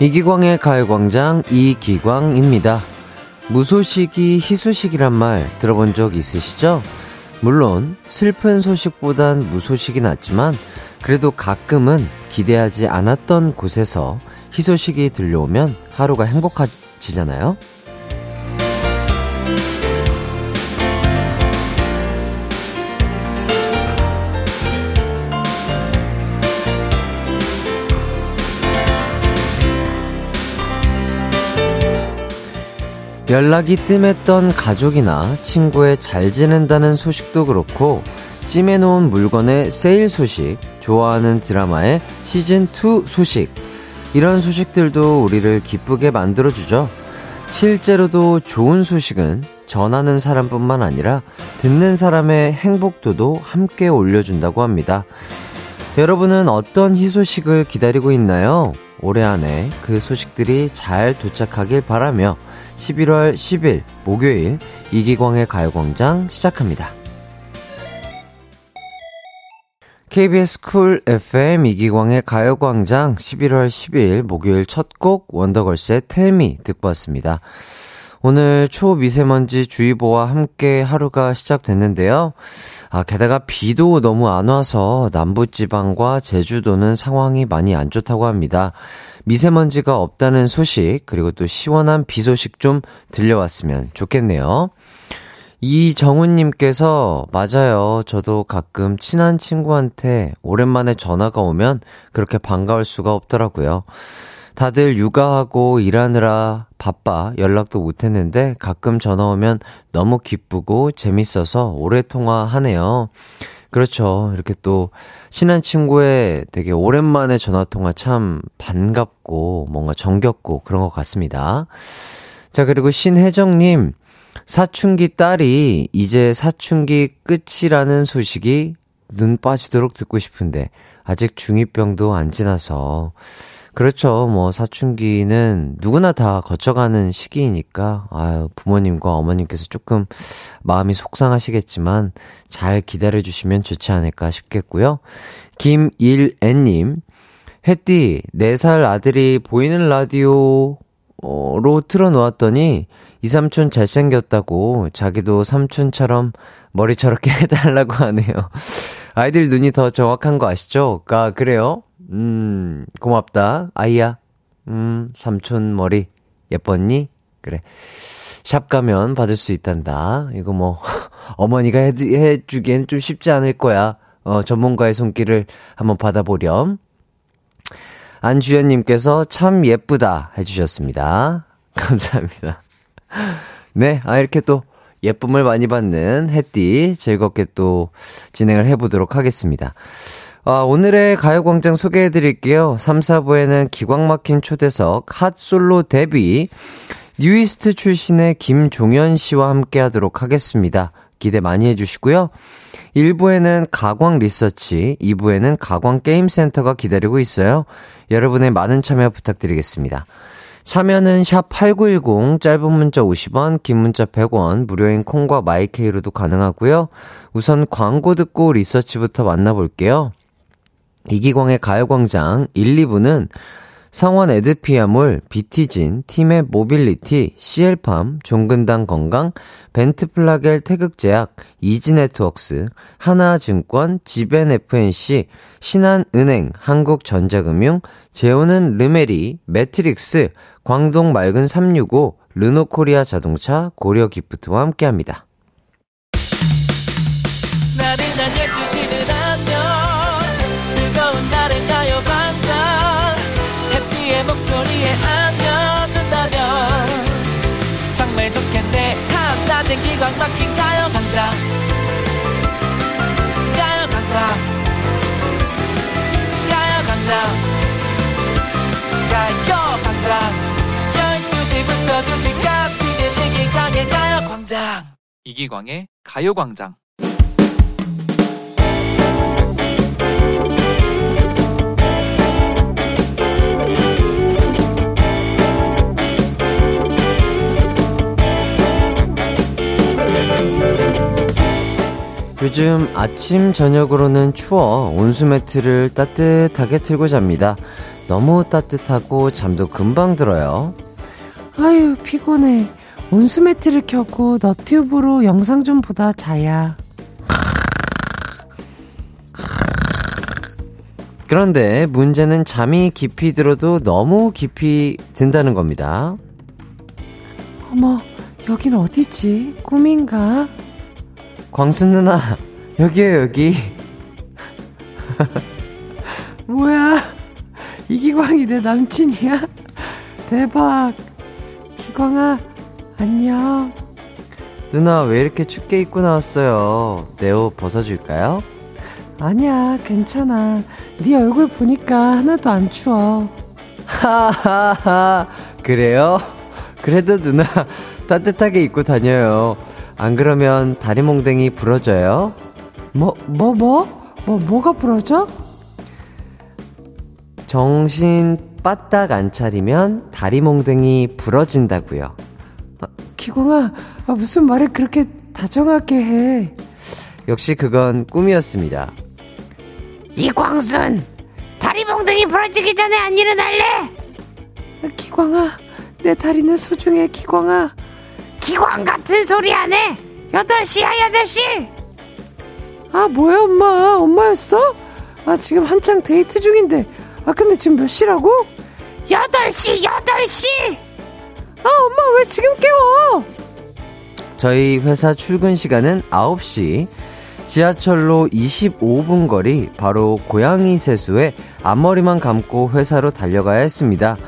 이기광의 가요광장 이기광입니다. 무소식이 희소식이란 말 들어본 적 있으시죠? 물론 슬픈 소식보단 무소식이 낫지만 그래도 가끔은 기대하지 않았던 곳에서 희소식이 들려오면 하루가 행복해지잖아요? 연락이 뜸했던 가족이나 친구의 잘 지낸다는 소식도 그렇고 찜해놓은 물건의 세일 소식, 좋아하는 드라마의 시즌2 소식, 이런 소식들도 우리를 기쁘게 만들어주죠. 실제로도 좋은 소식은 전하는 사람뿐만 아니라 듣는 사람의 행복도도 함께 올려준다고 합니다. 여러분은 어떤 희소식을 기다리고 있나요? 올해 안에 그 소식들이 잘 도착하길 바라며 11월 10일 목요일 이기광의 가요광장 시작합니다. KBS 쿨 FM 이기광의 가요광장 11월 10일 목요일 첫 곡 원더걸스의 Tell Me 듣고 왔습니다. 오늘 초미세먼지 주의보와 함께 하루가 시작됐는데요. 아, 게다가 비도 너무 안 와서 남부지방과 제주도는 상황이 많이 안 좋다고 합니다. 미세먼지가 없다는 소식, 그리고 또 시원한 비 소식 좀 들려왔으면 좋겠네요. 이정훈님께서, 맞아요. 저도 가끔 친한 친구한테 오랜만에 전화가 오면 그렇게 반가울 수가 없더라고요. 다들 육아하고 일하느라 바빠 연락도 못했는데 가끔 전화 오면 너무 기쁘고 재밌어서 오래 통화하네요. 그렇죠. 이렇게 또 친한 친구의 되게 오랜만에 전화 통화 참 반갑고 뭔가 정겹고 그런 것 같습니다. 자, 그리고 신혜정님, 사춘기 딸이 이제 사춘기 끝이라는 소식이 눈 빠지도록 듣고 싶은데 아직 중2병도 안 지나서 그렇죠. 뭐 사춘기는 누구나 다 거쳐가는 시기이니까 아유 부모님과 어머님께서 조금 마음이 속상하시겠지만 잘 기다려 주시면 좋지 않을까 싶겠고요. 김일애 님 햇띠 4살 아들이 보이는 라디오로 틀어 놓았더니 이 삼촌 잘생겼다고 자기도 삼촌처럼 머리 저렇게 해달라고 하네요. 아이들 눈이 더 정확한 거 아시죠? 아, 그래요? 음, 고맙다. 아이야. 음, 삼촌 머리 예뻤니? 그래. 샵 가면 받을 수 있단다. 이거 뭐, 어머니가 해, 해주기엔 좀 쉽지 않을 거야. 어, 전문가의 손길을 한번 받아보렴. 안주연님께서 참 예쁘다 해주셨습니다. 감사합니다. 네, 아, 이렇게 또 예쁨을 많이 받는 햇띠 즐겁게 또 진행을 해보도록 하겠습니다. 아, 오늘의 가요광장 소개해 드릴게요. 3, 4부에는 기광 막힌 초대석 핫솔로 데뷔 뉴이스트 출신의 김종현 씨와 함께 하도록 하겠습니다. 기대 많이 해주시고요. 1부에는 가광 리서치, 2부에는 가광 게임센터가 기다리고 있어요. 여러분의 많은 참여 부탁드리겠습니다. 참여는 샵 8910, 짧은 문자 50원, 긴 문자 100원, 무료인 콩과 마이K로도 가능하고요. 우선 광고 듣고 리서치부터 만나볼게요. 이기광의 가요광장 1, 2부는 성원 에드피아몰, 비티진, 팀의 모빌리티, CL팜, 종근당 건강, 벤트플라겔 태극제약, 이지네트웍스, 하나증권, 지벤FNC, 신한은행, 한국전자금융, 제오는 르메리, 매트릭스, 광동 맑은 365, 르노코리아 자동차, 고려기프트와 함께합니다. 인생 기광 막힌 가요 강자. 가요 강자. 가요 강자. 가요 강자. 12시부터 2시까지 이기광의 가요 광장. 이기광의 가요 광장 요즘 아침 저녁으로는 추워 온수 매트를 따뜻하게 틀고 잡니다. 너무 따뜻하고 잠도 금방 들어요. 아유, 피곤해. 온수 매트를 켜고 너튜브로 영상 좀 보다 자야. 그런데 문제는 잠이 깊이 들어도 너무 깊이 든다는 겁니다. 어머, 여긴 어디지? 꿈인가? 광순 누나, 여기요, 여기. 뭐야? 이기광이 내 남친이야? 대박. 기광아, 안녕. 누나, 왜 이렇게 춥게 입고 나왔어요? 내 옷 벗어줄까요? 아니야, 괜찮아. 네 얼굴 보니까 하나도 안 추워. 하하하, 그래요? 그래도 누나, 따뜻하게 입고 다녀요. 안 그러면 다리 몽댕이 부러져요? 뭐, 뭐, 뭐? 뭐, 뭐가 부러져? 정신 빠딱 안 차리면 다리 몽댕이 부러진다고요. 아, 기광아, 아, 무슨 말을 그렇게 다정하게 해. 역시 그건 꿈이었습니다. 이광순, 다리 몽둥이 부러지기 전에 안 일어날래? 아, 기광아, 내 다리는 소중해, 기광아. 기광 같은 소리 안 해! 8시야, 8시! 아, 뭐야, 엄마. 엄마였어? 아, 지금 한창 데이트 중인데. 아, 근데 지금 몇 시라고? 8시, 8시! 아, 엄마, 왜 지금 깨워? 저희 회사 출근 시간은 9시. 지하철로 25분 거리 바로 고양이 세수에 앞머리만 감고 회사로 달려가야 했습니다.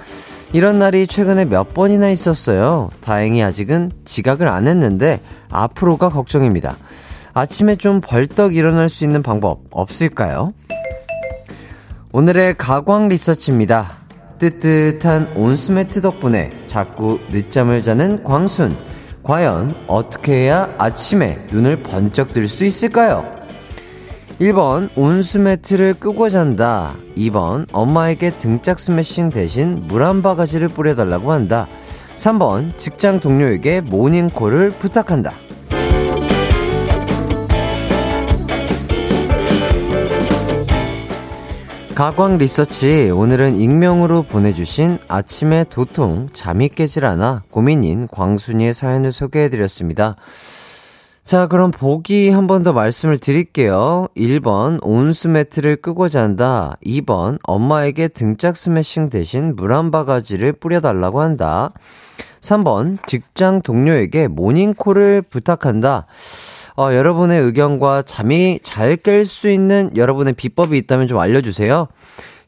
이런 날이 최근에 몇 번이나 있었어요. 다행히 아직은 지각을 안 했는데 앞으로가 걱정입니다. 아침에 좀 벌떡 일어날 수 있는 방법 없을까요? 오늘의 가광 리서치입니다. 뜨뜻한 온스매트 덕분에 자꾸 늦잠을 자는 광순. 과연 어떻게 해야 아침에 눈을 번쩍 들 수 있을까요? 1번 온수매트를 끄고 잔다. 2번 엄마에게 등짝 스매싱 대신 물 한 바가지를 뿌려달라고 한다. 3번 직장 동료에게 모닝콜을 부탁한다. 가광 리서치 오늘은 익명으로 보내주신 아침에 도통 잠이 깨질 않아 고민인 광순이의 사연을 소개해드렸습니다. 자 그럼 보기 한 번 더 말씀을 드릴게요. 1번 온수 매트를 끄고 잔다. 2번 엄마에게 등짝 스매싱 대신 물 한 바가지를 뿌려달라고 한다. 3번 직장 동료에게 모닝콜을 부탁한다. 어, 여러분의 의견과 잠이 잘 깰 수 있는 여러분의 비법이 있다면 좀 알려주세요.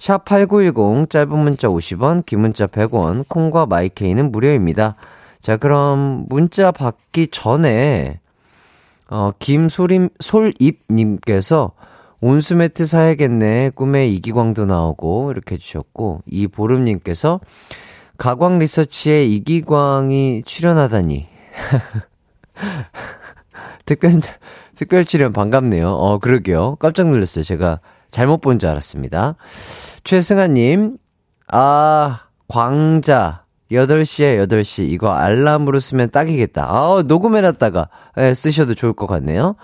샵 8910, 짧은 문자 50원, 긴 문자 100원, 콩과 마이케이는 무료입니다. 자, 그럼 문자 받기 전에, 어, 김소림, 솔입님께서 온수매트 사야겠네. 꿈에 이기광도 나오고, 이렇게 해주셨고, 이보름님께서 가광 리서치에 이기광이 출연하다니. 특별, 특별 출연 반갑네요. 어, 그러게요. 깜짝 놀랐어요. 제가 잘못 본 줄 알았습니다. 최승아님, 아, 광자. 8시에 8시. 이거 알람으로 쓰면 딱이겠다. 아, 녹음해놨다가 예, 쓰셔도 좋을 것 같네요.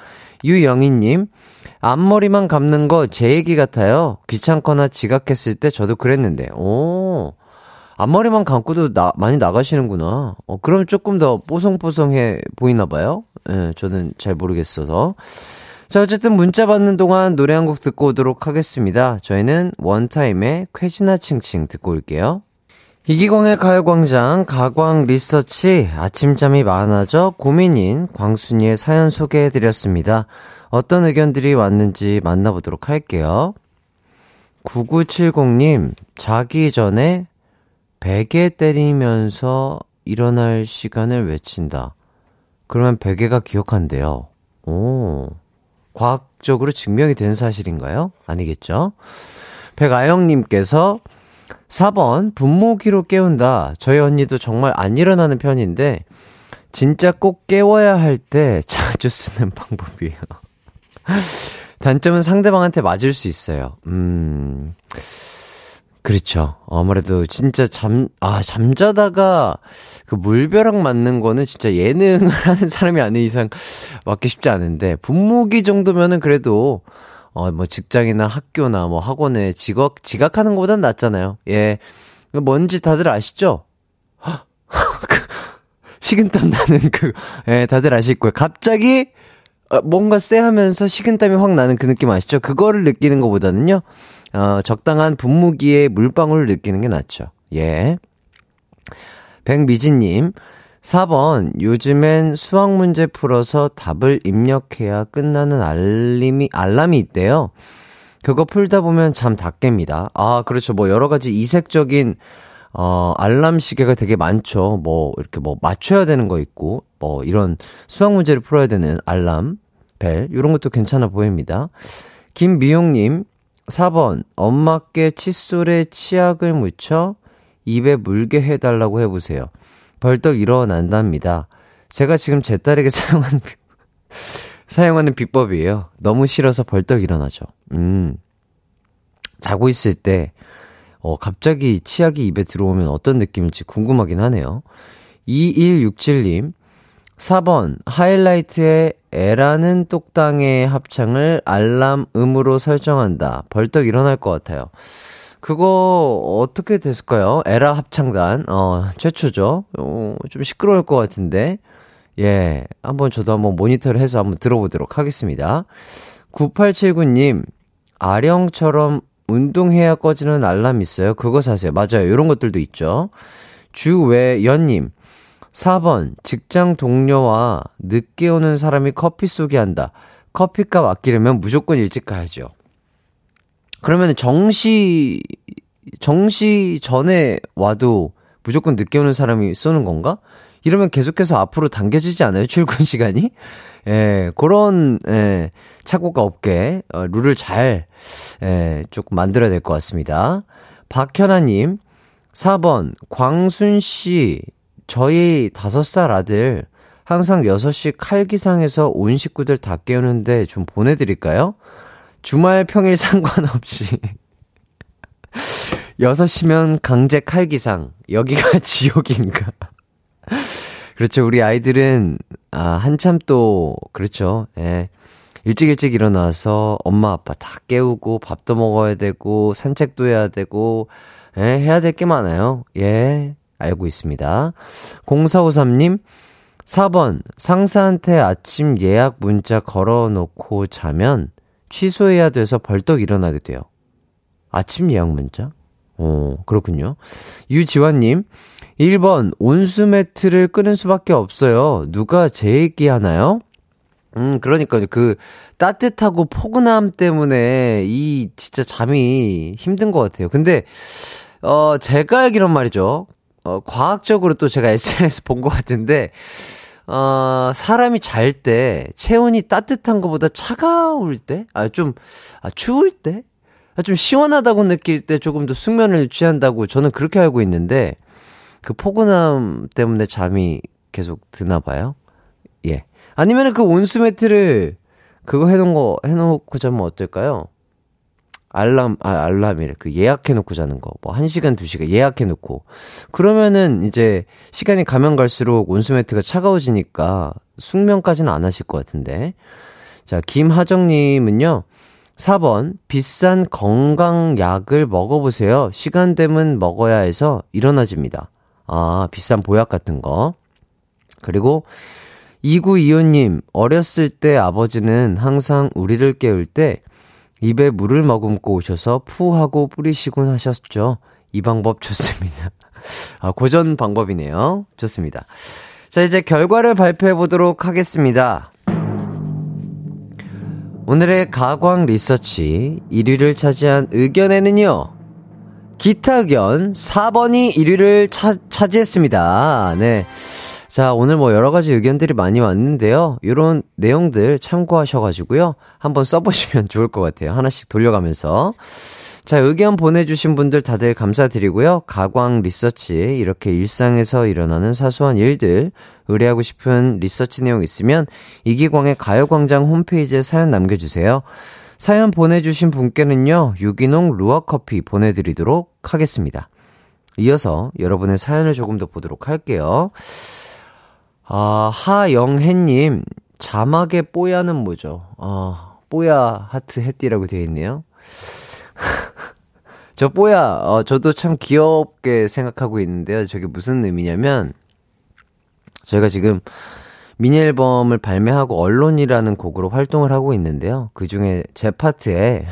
유영희님, 앞머리만 감는 거 제 얘기 같아요. 귀찮거나 지각했을 때 저도 그랬는데. 오, 앞머리만 감고도 나, 많이 나가시는구나. 어, 그럼 조금 더 뽀송뽀송해 보이나 봐요. 예, 저는 잘 모르겠어서. 자, 어쨌든 문자 받는 동안 노래 한 곡 듣고 오도록 하겠습니다. 저희는 원타임의 쾌지나 칭칭 듣고 올게요. 이기광의 가요광장 가광 리서치 아침잠이 많아져 고민인 광순이의 사연 소개해드렸습니다. 어떤 의견들이 왔는지 만나보도록 할게요. 9970님, 자기 전에 베개 때리면서 일어날 시간을 외친다. 그러면 베개가 기억한대요. 오. 과학적으로 증명이 된 사실인가요? 아니겠죠? 백아영님께서 4번, 분모기로 깨운다. 저희 언니도 정말 안 일어나는 편인데, 진짜 꼭 깨워야 할 때 자주 쓰는 방법이에요. 단점은 상대방한테 맞을 수 있어요. 음. 그렇죠. 아무래도 진짜 잠, 아, 잠자다가 그 물벼락 맞는 거는 진짜 예능을 하는 사람이 아닌 이상 맞기 쉽지 않은데, 분무기 정도면은 그래도, 어, 뭐 직장이나 학교나 뭐 학원에 지각, 지각하는 것보단 낫잖아요. 예. 뭔지 다들 아시죠? 그 식은땀 나는 그, 예, 다들 아실 거예요. 갑자기, 어, 뭔가 쎄하면서 식은땀이 확 나는 그 느낌 아시죠? 그거를 느끼는 것보다는요, 어, 적당한 분무기에 물방울을 느끼는 게 낫죠. 예. 백미진님, 4번, 요즘엔 수학 문제 풀어서 답을 입력해야 끝나는 알림이, 알람이 있대요. 그거 풀다 보면 잠 다 깹니다. 아, 그렇죠. 뭐 여러 가지 이색적인, 어, 알람 시계가 되게 많죠. 뭐, 이렇게 뭐 맞춰야 되는 거 있고, 뭐 이런 수학 문제를 풀어야 되는 알람, 벨, 이런 것도 괜찮아 보입니다. 김미용님, 4번, 엄마께 칫솔에 치약을 묻혀 입에 물게 해달라고 해보세요. 벌떡 일어난답니다. 제가 지금 제 딸에게 사용하는, 사용하는 비법이에요. 너무 싫어서 벌떡 일어나죠. 음. 자고 있을 때, 어, 갑자기 치약이 입에 들어오면 어떤 느낌일지 궁금하긴 하네요. 2167님, 4번, 하이라이트의 에라는 똑당의 합창을 알람 음으로 설정한다. 벌떡 일어날 것 같아요. 그거 어떻게 됐을까요? 에라 합창단 어 최초죠. 어, 좀 시끄러울 것 같은데 예 한번 저도 한번 모니터를 해서 한번 들어보도록 하겠습니다. 9879님 아령처럼 운동해야 꺼지는 알람 있어요. 그거 사세요. 맞아요. 이런 것들도 있죠. 주외연님 4번 직장 동료와 늦게 오는 사람이 커피 쏘기 한다. 커피값 아끼려면 무조건 일찍 가야죠. 그러면 정시, 정시 전에 와도 무조건 늦게 오는 사람이 쏘는 건가? 이러면 계속해서 앞으로 당겨지지 않아요? 출근 시간이? 예, 그런, 예, 착오가 없게, 어, 룰을 잘, 예, 조금 만들어야 될 것 같습니다. 박현아님, 4번, 광순씨, 저희 5살 아들, 항상 6시 칼기상에서 온 식구들 다 깨우는데 좀 보내드릴까요? 주말 평일 상관없이 6시면 강제 칼기상. 여기가 지옥인가. 그렇죠. 우리 아이들은, 아, 한참 또, 그렇죠. 예. 일찍 일찍 일어나서 엄마 아빠 다 깨우고 밥도 먹어야 되고 산책도 해야 되고, 예, 해야 될 게 많아요. 예. 알고 있습니다. 0453님, 4번, 상사한테 아침 예약 문자 걸어 놓고 자면 취소해야 돼서 벌떡 일어나게 돼요. 아침 예약 문자? 어, 그렇군요. 유지환님, 1번, 온수 매트를 끄는 수밖에 없어요. 누가 제 얘기 하나요? 음, 그러니까요. 그, 따뜻하고 포근함 때문에 이 진짜 잠이 힘든 것 같아요. 근데, 어, 제가 알기론 말이죠. 어, 과학적으로 또 제가 SNS 본 것 같은데, 어, 사람이 잘 때, 체온이 따뜻한 것보다 차가울 때? 아, 좀, 아, 추울 때? 아, 좀 시원하다고 느낄 때 조금 더 숙면을 취한다고 저는 그렇게 알고 있는데, 그 포근함 때문에 잠이 계속 드나 봐요? 예. 아니면은 그 온수 매트를, 그거 해놓은 거, 해놓고 자면 어떨까요? 알람, 아, 알람이래. 그 예약해놓고 자는 거. 뭐, 1시간, 2시간 예약해놓고. 그러면은 이제 시간이 가면 갈수록 온수매트가 차가워지니까 숙면까지는 안 하실 것 같은데. 자, 김하정님은요. 4번, 비싼 건강약을 먹어보세요. 시간 되면 먹어야 해서 일어나집니다. 아, 비싼 보약 같은 거. 그리고 2925님, 어렸을 때 아버지는 항상 우리를 깨울 때 입에 물을 머금고 오셔서 푸 하고 뿌리시곤 하셨죠. 이 방법 좋습니다. 아, 고전 방법이네요. 좋습니다. 자, 이제 결과를 발표해 보도록 하겠습니다. 오늘의 가광 리서치 1위를 차지한 의견에는요. 기타 의견 4번이 1위를 차, 차지했습니다. 네. 자, 오늘 뭐 여러 가지 의견들이 많이 왔는데요. 이런 내용들 참고하셔가지고요. 한번 써보시면 좋을 것 같아요. 하나씩 돌려가면서. 자, 의견 보내주신 분들 다들 감사드리고요. 가광 리서치, 이렇게 일상에서 일어나는 사소한 일들, 의뢰하고 싶은 리서치 내용 있으면 이기광의 가요광장 홈페이지에 사연 남겨주세요. 사연 보내주신 분께는요, 유기농 루아 커피 보내드리도록 하겠습니다. 이어서 여러분의 사연을 조금 더 보도록 할게요. 아, 하영혜님, 자막의 뽀야는 뭐죠? 아, 뽀야 하트 해띠라고 되어 있네요. 저 뽀야, 어, 저도 참 귀엽게 생각하고 있는데요. 저게 무슨 의미냐면, 저희가 지금 미니 앨범을 발매하고 언론이라는 곡으로 활동을 하고 있는데요. 그 중에 제 파트에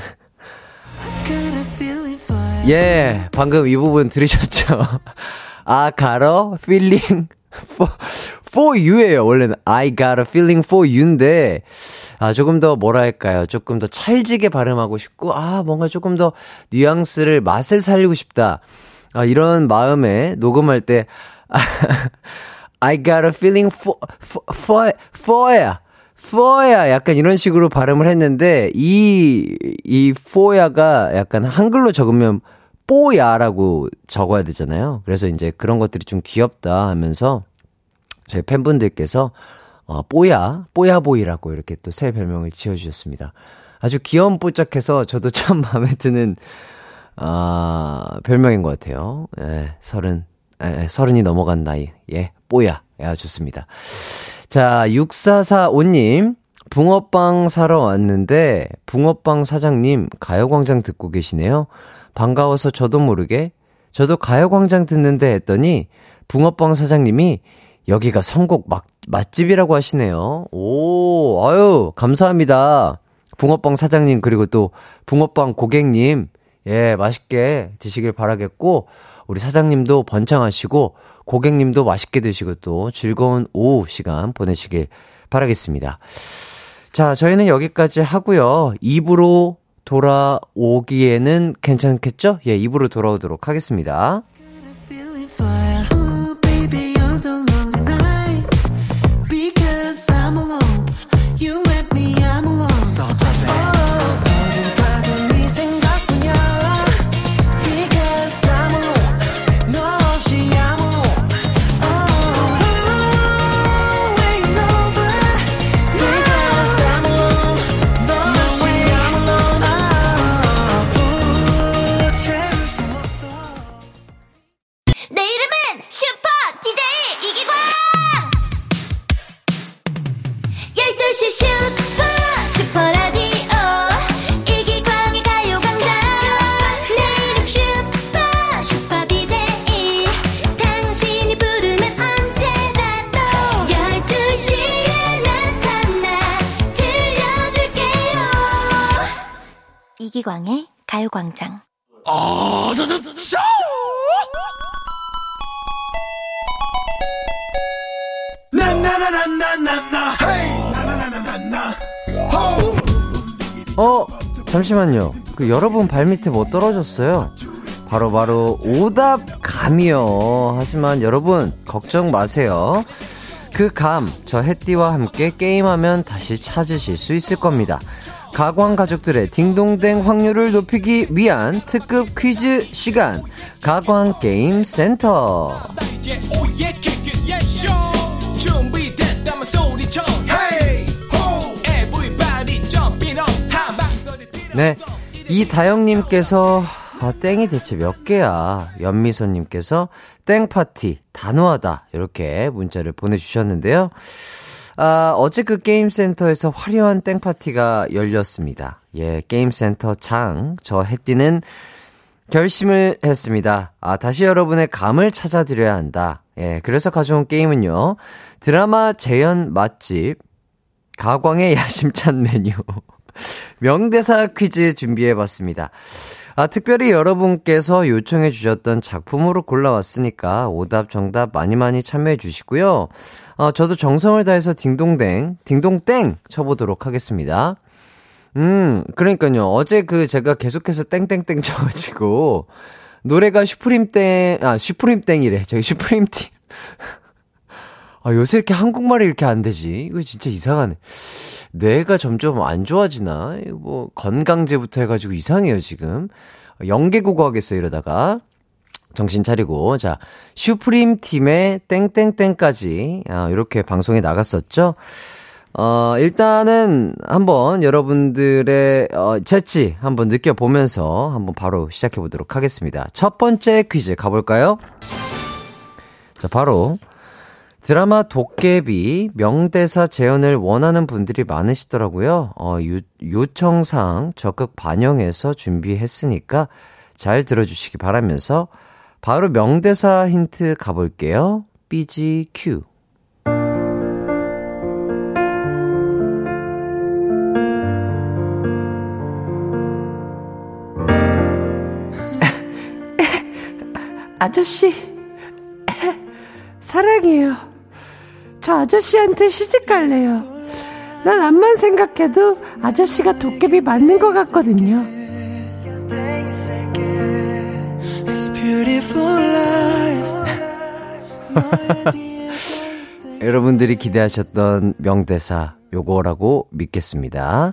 예, 방금 이 부분 들으셨죠? 아, 가러 feeling for you예요. 원래는 I got a feeling for you인데 아, 조금 더 뭐랄까요? 조금 더 찰지게 발음하고 싶고 아, 뭔가 조금 더 뉘앙스를 맛을 살리고 싶다. 아, 이런 마음에 녹음할 때 I got a feeling for for for for야. for야 약간 이런 식으로 발음을 했는데 이이 for야가 약간 한글로 적으면 뽀야라고 적어야 되잖아요. 그래서 이제 그런 것들이 좀 귀엽다 하면서 저희 팬분들께서 어, 뽀야, 뽀야보이라고 이렇게 또 새 별명을 지어주셨습니다. 아주 귀여운 뽀짝해서 저도 참 마음에 드는, 아, 별명인 것 같아요. 예, 서른, 예, 서른이 넘어간 나이. 예, 뽀야. 야, 좋습니다. 자, 6445님, 붕어빵 사러 왔는데, 붕어빵 사장님, 가요광장 듣고 계시네요. 반가워서 저도 모르게, 저도 가요광장 듣는데 했더니, 붕어빵 사장님이, 여기가 선곡 막, 맛집이라고 하시네요. 오, 아유, 감사합니다. 붕어빵 사장님, 그리고 또 붕어빵 고객님, 예, 맛있게 드시길 바라겠고, 우리 사장님도 번창하시고, 고객님도 맛있게 드시고 또 즐거운 오후 시간 보내시길 바라겠습니다. 자, 저희는 여기까지 하고요. 입으로 돌아오기에는 괜찮겠죠? 예, 입으로 돌아오도록 하겠습니다. 이기광의 가요광장 어, 잠시만요. 그 여러분 발밑에 뭐 떨어졌어요? 바로 바로 오답 감이요. 하지만 여러분 걱정 마세요. 그 감, 저 햇띠와 함께 게임하면 다시 찾으실 수 있을 겁니다. 가광 가족들의 딩동댕 확률을 높이기 위한 특급 퀴즈 시간. 가광 게임 센터. 네. 이다영님께서, 아, 땡이 대체 몇 개야? 연미선님께서, 땡파티, 단호하다. 이렇게 문자를 보내주셨는데요. 아, 어제 그 게임센터에서 화려한 땡파티가 열렸습니다. 예, 게임센터 장, 저 해띠는 결심을 했습니다. 아, 다시 여러분의 감을 찾아드려야 한다. 예, 그래서 가져온 게임은요. 드라마 재현 맛집, 가광의 야심찬 메뉴. 명대사 퀴즈 준비해봤습니다. 아, 특별히 여러분께서 요청해 주셨던 작품으로 골라왔으니까 오답, 정답 많이 많이 참여해 주시고요. 어, 저도 정성을 다해서 딩동댕, 딩동땡 쳐보도록 하겠습니다. 음, 그러니까요. 어제 그 제가 계속해서 땡땡땡 쳐가지고, 노래가 슈프림 땡, 아, 슈프림 땡이래. 저기 슈프림 팀. 아, 요새 이렇게 한국말이 이렇게 안 되지? 이거 진짜 이상하네. 뇌가 점점 안 좋아지나? 뭐, 건강제부터 해가지고 이상해요, 지금. 연계국어 하겠어요, 이러다가. 정신 차리고. 자, 슈프림 팀의 땡땡땡까지, 아, 이렇게 방송에 나갔었죠. 어, 일단은 한번 여러분들의, 어, 재치 한번 느껴보면서 한번 바로 시작해 보도록 하겠습니다. 첫 번째 퀴즈 가볼까요? 자, 바로 드라마 도깨비 명대사 재현을 원하는 분들이 많으시더라고요. 어, 요, 요청사항 적극 반영해서 준비했으니까 잘 들어주시기 바라면서 바로 명대사 힌트 가볼게요. 큐. 아저씨, 사랑해요. 저 아저씨한테 시집 갈래요. 난 암만 생각해도 아저씨가 도깨비 맞는 것 같거든요. 여러분들이 기대하셨던 명대사 요거라고 믿겠습니다.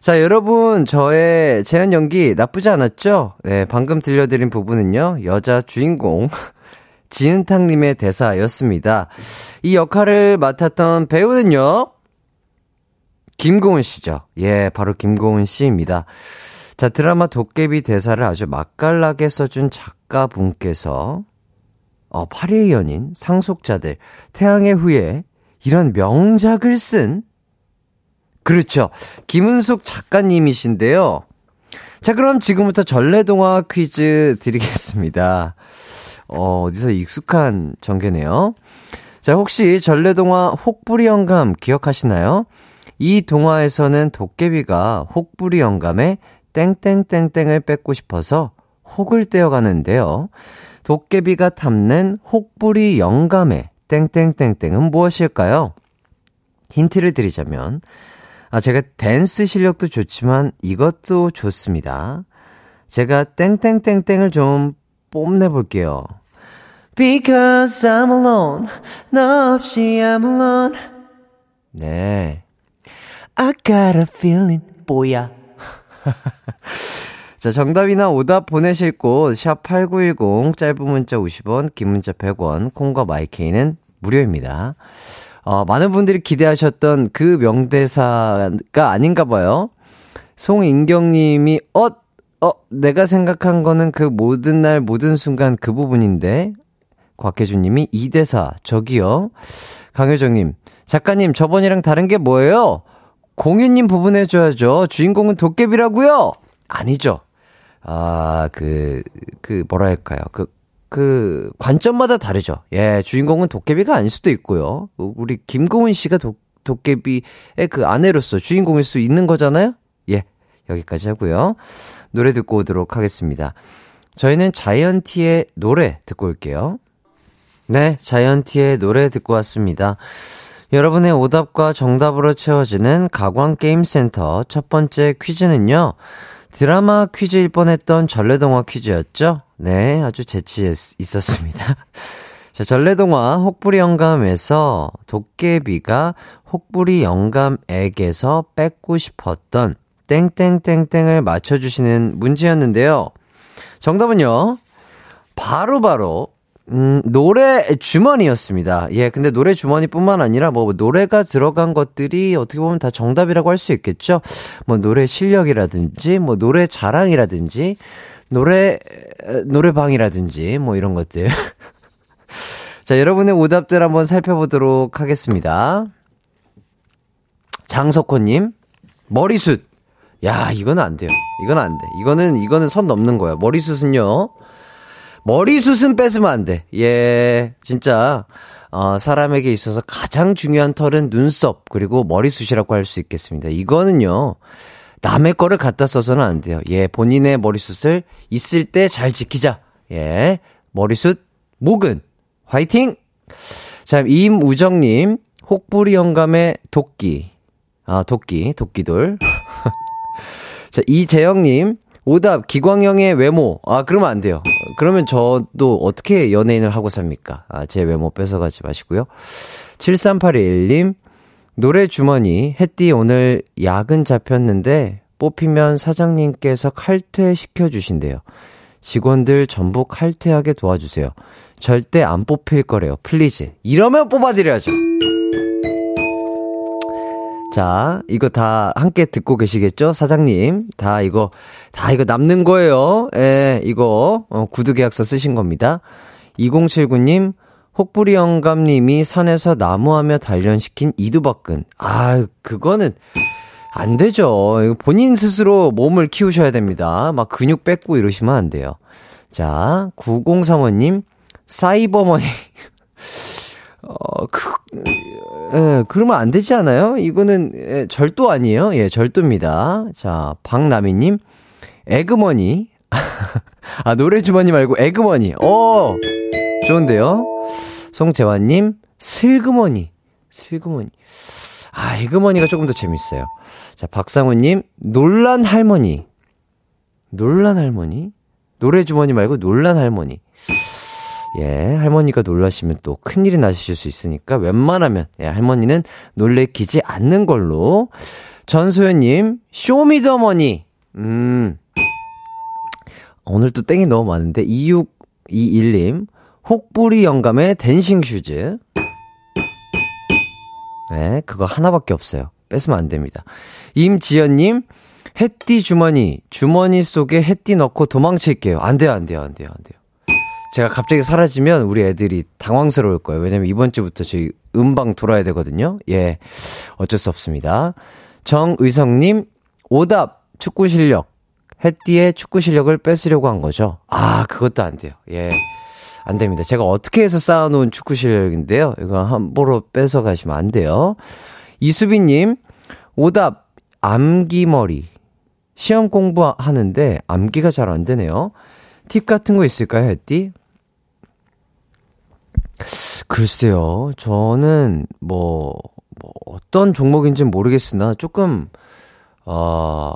자, 여러분 저의 재현 연기 나쁘지 않았죠? 네, 방금 들려드린 부분은요. 여자 주인공 지은탕님의 대사였습니다. 이 역할을 맡았던 배우는요. 김고은 씨죠. 예, 바로 김고은 씨입니다. 자, 드라마 도깨비 대사를 아주 맛깔나게 써준 작가분께서 어, 파리의 연인, 상속자들, 태양의 후예 이런 명작을 쓴 그렇죠. 김은숙 작가님이신데요. 자, 그럼 지금부터 전래동화 퀴즈 드리겠습니다. 어, 어디서 익숙한 전개네요. 자, 혹시 전래동화 혹부리 영감 기억하시나요? 이 동화에서는 도깨비가 혹부리 영감의 땡땡땡땡을 뺏고 싶어서 혹을 떼어가는데요. 도깨비가 탐낸 혹부리 영감의 땡땡땡땡은 무엇일까요? 힌트를 드리자면, 아, 제가 댄스 실력도 좋지만 이것도 좋습니다. 제가 땡땡땡땡을 좀 뽐내볼게요. Because I'm alone. 너 없이 I'm alone. 네. I got a feeling, 뭐야. 자, 정답이나 오답 보내실 곳, 샵8910, 짧은 문자 50원, 긴 문자 100원, 콩과 마이케이는 무료입니다. 어, 많은 분들이 기대하셨던 그 명대사가 아닌가 봐요. 송인경 님이, 어, 어, 내가 생각한 거는 그 모든 날, 모든 순간 그 부분인데. 곽혜준 님이 이 대사, 저기요. 강효정 님, 작가님, 저번이랑 다른 게 뭐예요? 공유 님 부분 해 줘야죠. 주인공은 도깨비라고요 아니죠. 아, 그, 그, 뭐라 할까요. 그, 그, 관점마다 다르죠. 예, 주인공은 도깨비가 아닐 수도 있고요. 우리 김고은 씨가 도, 도깨비의 그 아내로서 주인공일 수 있는 거잖아요? 예, 여기까지 하고요. 노래 듣고 오도록 하겠습니다. 저희는 자이언티의 노래 듣고 올게요. 네, 자이언티의 노래 듣고 왔습니다. 여러분의 오답과 정답으로 채워지는 가광게임센터 첫 번째 퀴즈는요. 드라마 퀴즈일 뻔했던 전래동화 퀴즈였죠? 네, 아주 재치 있었습니다. 자, 전래동화 혹부리 영감에서 도깨비가 혹부리 영감에게서 뺏고 싶었던 땡땡땡땡을 맞춰주시는 문제였는데요. 정답은요, 바로바로 바로 음, 노래 주머니였습니다. 예, 근데 노래 주머니뿐만 아니라 뭐 노래가 들어간 것들이 어떻게 보면 다 정답이라고 할 수 있겠죠. 뭐 노래 실력이라든지 뭐 노래 자랑이라든지 노래 노래방이라든지 뭐 이런 것들. 자, 여러분의 오답들 한번 살펴보도록 하겠습니다. 장석호 님, 머리숱. 야, 이건 안 돼요. 이건 안 돼. 이거는, 이거는 선 넘는 거야. 머리숱은요, 머리숱은 뺏으면 안 돼. 예, 진짜, 어, 사람에게 있어서 가장 중요한 털은 눈썹, 그리고 머리숱이라고 할 수 있겠습니다. 이거는요, 남의 거를 갖다 써서는 안 돼요. 예, 본인의 머리숱을 있을 때 잘 지키자. 예, 머리숱, 목은, 화이팅! 자, 임우정님, 혹부리 영감의 도끼. 아, 도끼, 도끼돌. 자, 이재영님, 오답, 기광형의 외모. 아, 그러면 안 돼요. 그러면 저도 어떻게 연예인을 하고 삽니까? 아, 제 외모 뺏어가지 마시고요. 7381님, 노래 주머니, 햇띠 오늘 야근 잡혔는데, 뽑히면 사장님께서 칼퇴시켜 주신대요. 직원들 전부 칼퇴하게 도와주세요. 절대 안 뽑힐 거래요. Please. 이러면 뽑아드려야죠. 자, 이거 다 함께 듣고 계시겠죠? 사장님. 다 이거, 다 이거 남는 거예요. 예, 이거, 어, 구두 계약서 쓰신 겁니다. 2079님, 혹부리 영감님이 산에서 나무하며 단련시킨 이두박근. 아, 그거는 안 되죠. 본인 스스로 몸을 키우셔야 됩니다. 막 근육 뺏고 이러시면 안 돼요. 자, 9035님, 사이버머니. 어, 그, 예, 그러면 안 되지 않아요? 이거는, 예, 절도 아니에요? 예, 절도입니다. 자, 박나미님, 에그머니. 아, 노래 주머니 말고 에그머니. 어, 좋은데요? 송재환님, 슬그머니. 슬그머니. 아, 에그머니가 조금 더 재밌어요. 자, 박상우님, 놀란 할머니. 놀란 할머니? 노래 주머니 말고 놀란 할머니. 예, 할머니가 놀라시면 또 큰일이 나실 수 있으니까 웬만하면, 예, 할머니는 놀래키지 않는 걸로. 전소연님, Show Me The Money. 음. 오늘 또 땡이 너무 많은데, 2621님, 혹부리 영감의 dancing shoes. 네, 그거 하나밖에 없어요. 뺏으면 안 됩니다. 임지연님, 햇띠 주머니, 주머니 속에 햇띠 넣고 도망칠게요. 안 돼요, 안 돼요, 안 돼요, 안 돼요. 제가 갑자기 사라지면 우리 애들이 당황스러울 거예요. 왜냐면 이번 주부터 저희 음방 돌아야 되거든요. 예. 어쩔 수 없습니다. 정의성님, 오답, 축구 실력. 햇띠의 축구 실력을 뺏으려고 한 거죠. 아, 그것도 안 돼요. 예. 안 됩니다. 제가 어떻게 해서 쌓아놓은 축구 실력인데요. 이거 함부로 뺏어 가시면 안 돼요. 이수빈님, 오답, 암기머리. 시험 공부하는데 암기가 잘 안 되네요. 팁 같은 거 있을까요, 햇띠? 글쎄요. 저는 뭐, 뭐 어떤 종목인지는 모르겠으나 조금 어,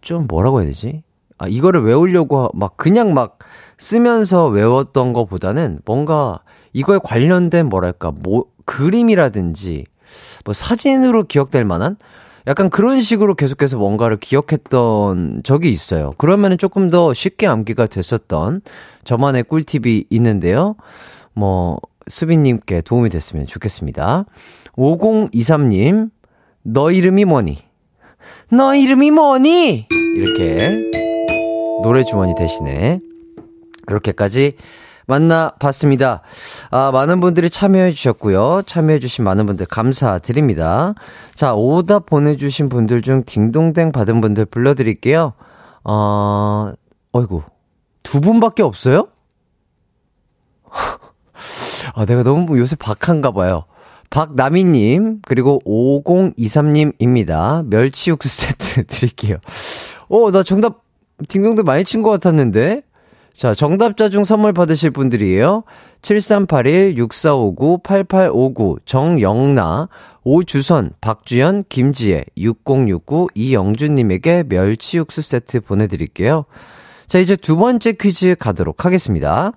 좀 뭐라고 해야 되지? 아, 이거를 외우려고 막 그냥 막 쓰면서 외웠던 것보다는 뭔가 이거에 관련된 뭐랄까, 뭐, 그림이라든지 뭐 사진으로 기억될 만한 약간 그런 식으로 계속해서 뭔가를 기억했던 적이 있어요. 그러면은 조금 더 쉽게 암기가 됐었던 저만의 꿀팁이 있는데요. 뭐, 수빈님께 도움이 됐으면 좋겠습니다. 5023님, 너 이름이 뭐니? 너 이름이 뭐니? 이렇게 노래 주머니 대신에 이렇게까지 만나봤습니다. 아, 많은 분들이 참여해 주셨고요. 참여해 주신 많은 분들 감사드립니다. 자, 오답 보내주신 분들 중 딩동댕 받은 분들 불러드릴게요. 어, 어이구. 두 분밖에 없어요? 아, 내가 너무 요새 박한가 봐요. 박나미님, 그리고 5023님입니다. 멸치 육수 세트 드릴게요. 어, 나 정답, 딩동댕 많이 친 것 같았는데? 자, 정답자 중 선물 받으실 분들이에요. 7381-6459-8859, 정영나, 오주선, 박주연, 김지혜, 6069, 이영준님에게 멸치 육수 세트 보내드릴게요. 자, 이제 두 번째 퀴즈 가도록 하겠습니다.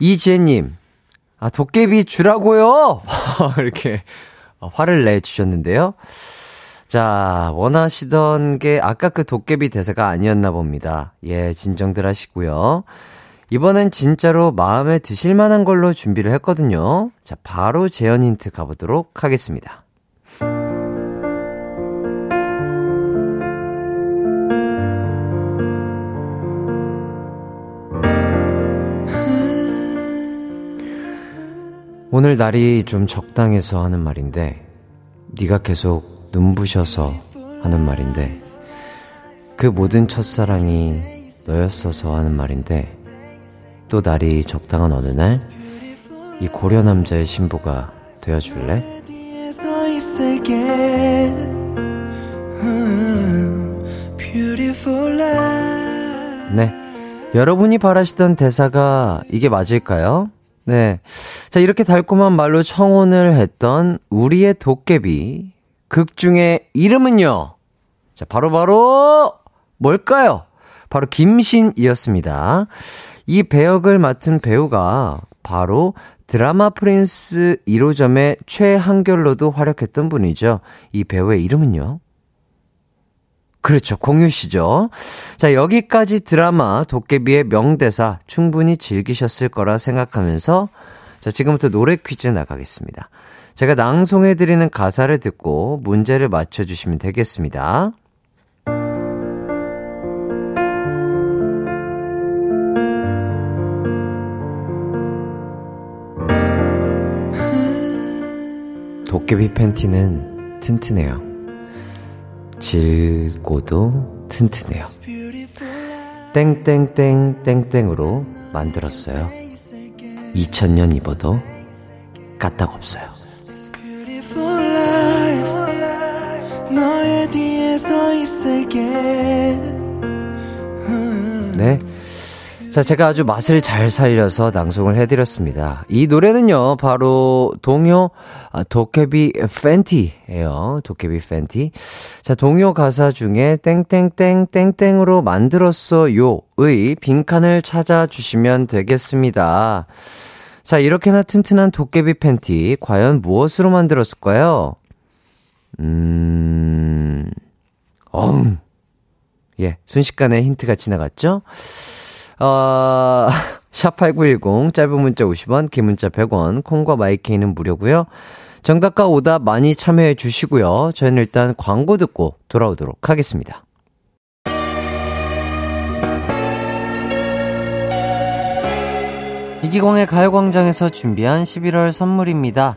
이지혜님, 아, 도깨비 주라고요! 이렇게 화를 내주셨는데요. 자, 원하시던 게 아까 그 도깨비 대사가 아니었나 봅니다. 예, 진정들 하시고요. 이번엔 진짜로 마음에 드실 만한 걸로 준비를 했거든요. 자, 바로 재현 힌트 가보도록 하겠습니다. 오늘 날이 좀 적당해서 하는 말인데 네가 계속 눈부셔서 하는 말인데 그 모든 첫사랑이 너였어서 하는 말인데 또 날이 적당한 어느 날 이 고려 남자의 신부가 되어줄래? 네. 여러분이 바라시던 대사가 이게 맞을까요? 네. 자, 이렇게 달콤한 말로 청혼을 했던 우리의 도깨비. 극 중의 이름은요. 자, 바로바로, 바로 뭘까요? 바로 김신이었습니다. 이 배역을 맡은 배우가 바로 드라마 프린스 1호점의 최한결로도 활약했던 분이죠. 이 배우의 이름은요? 그렇죠. 공유 씨죠. 자, 여기까지 드라마 도깨비의 명대사 충분히 즐기셨을 거라 생각하면서 자, 지금부터 노래 퀴즈 나가겠습니다. 제가 낭송해드리는 가사를 듣고 문제를 맞춰주시면 되겠습니다. 도깨비 팬티는 튼튼해요. 질고도 튼튼해요. 땡땡땡 땡땡으로 만들었어요. 2000년 입어도 까딱 없어요. 네. 자, 제가 아주 맛을 잘 살려서 낭송을 해드렸습니다. 이 노래는요, 바로 동요, 아, 도깨비 팬티예요 도깨비 팬티. 자, 동요 가사 중에 땡땡땡 땡땡으로 만들었어요의 빈칸을 찾아주시면 되겠습니다. 자, 이렇게나 튼튼한 도깨비 팬티, 과연 무엇으로 만들었을까요? 음, 어음. 예, 순식간에 힌트가 지나갔죠? 어, 샵8910, 짧은 문자 50원, 긴 문자 100원, 콩과 마이케이는 무료고요 정답과 오답 많이 참여해 주시고요. 저희는 일단 광고 듣고 돌아오도록 하겠습니다. 이기광의 가요광장에서 준비한 11월 선물입니다.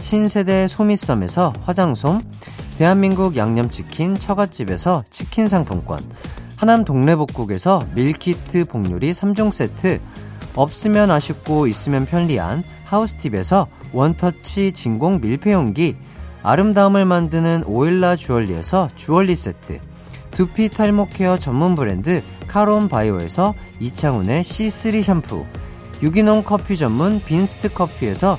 신세대 소미썸에서 화장솜, 대한민국 양념치킨 처갓집에서 치킨 상품권, 하남 동래복국에서 밀키트 복요리 3종 세트, 없으면 아쉽고 있으면 편리한 하우스팁에서 원터치 진공 밀폐용기, 아름다움을 만드는 오일라 주얼리에서 주얼리 세트, 두피 탈모 케어 전문 브랜드 카론 바이오에서 이창훈의 C3 샴푸, 유기농 커피 전문 빈스트 커피에서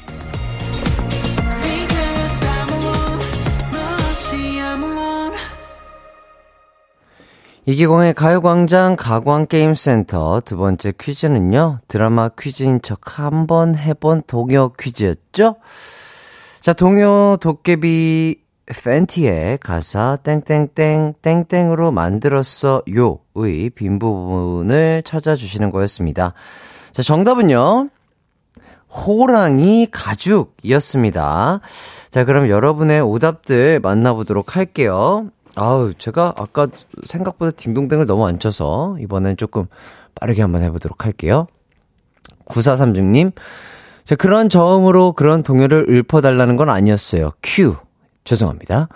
이기공의 가요광장 가광게임센터 두 번째 퀴즈는요, 드라마 퀴즈인 척 한 번 해본 동요 퀴즈였죠? 자, 동요 도깨비 팬티의 가사 땡땡땡 땡땡으로 만들었어 요의 빈 부분을 찾아주시는 거였습니다. 자, 정답은요. 호랑이 가죽이었습니다. 자, 그럼 여러분의 오답들 만나보도록 할게요. 아우, 제가 아까 생각보다 딩동댕을 너무 안 쳐서 이번엔 조금 빠르게 한번 해보도록 할게요. 9436님, 자, 그런 저음으로 그런 동요를 읊어달라는 건 아니었어요. 큐. 죄송합니다.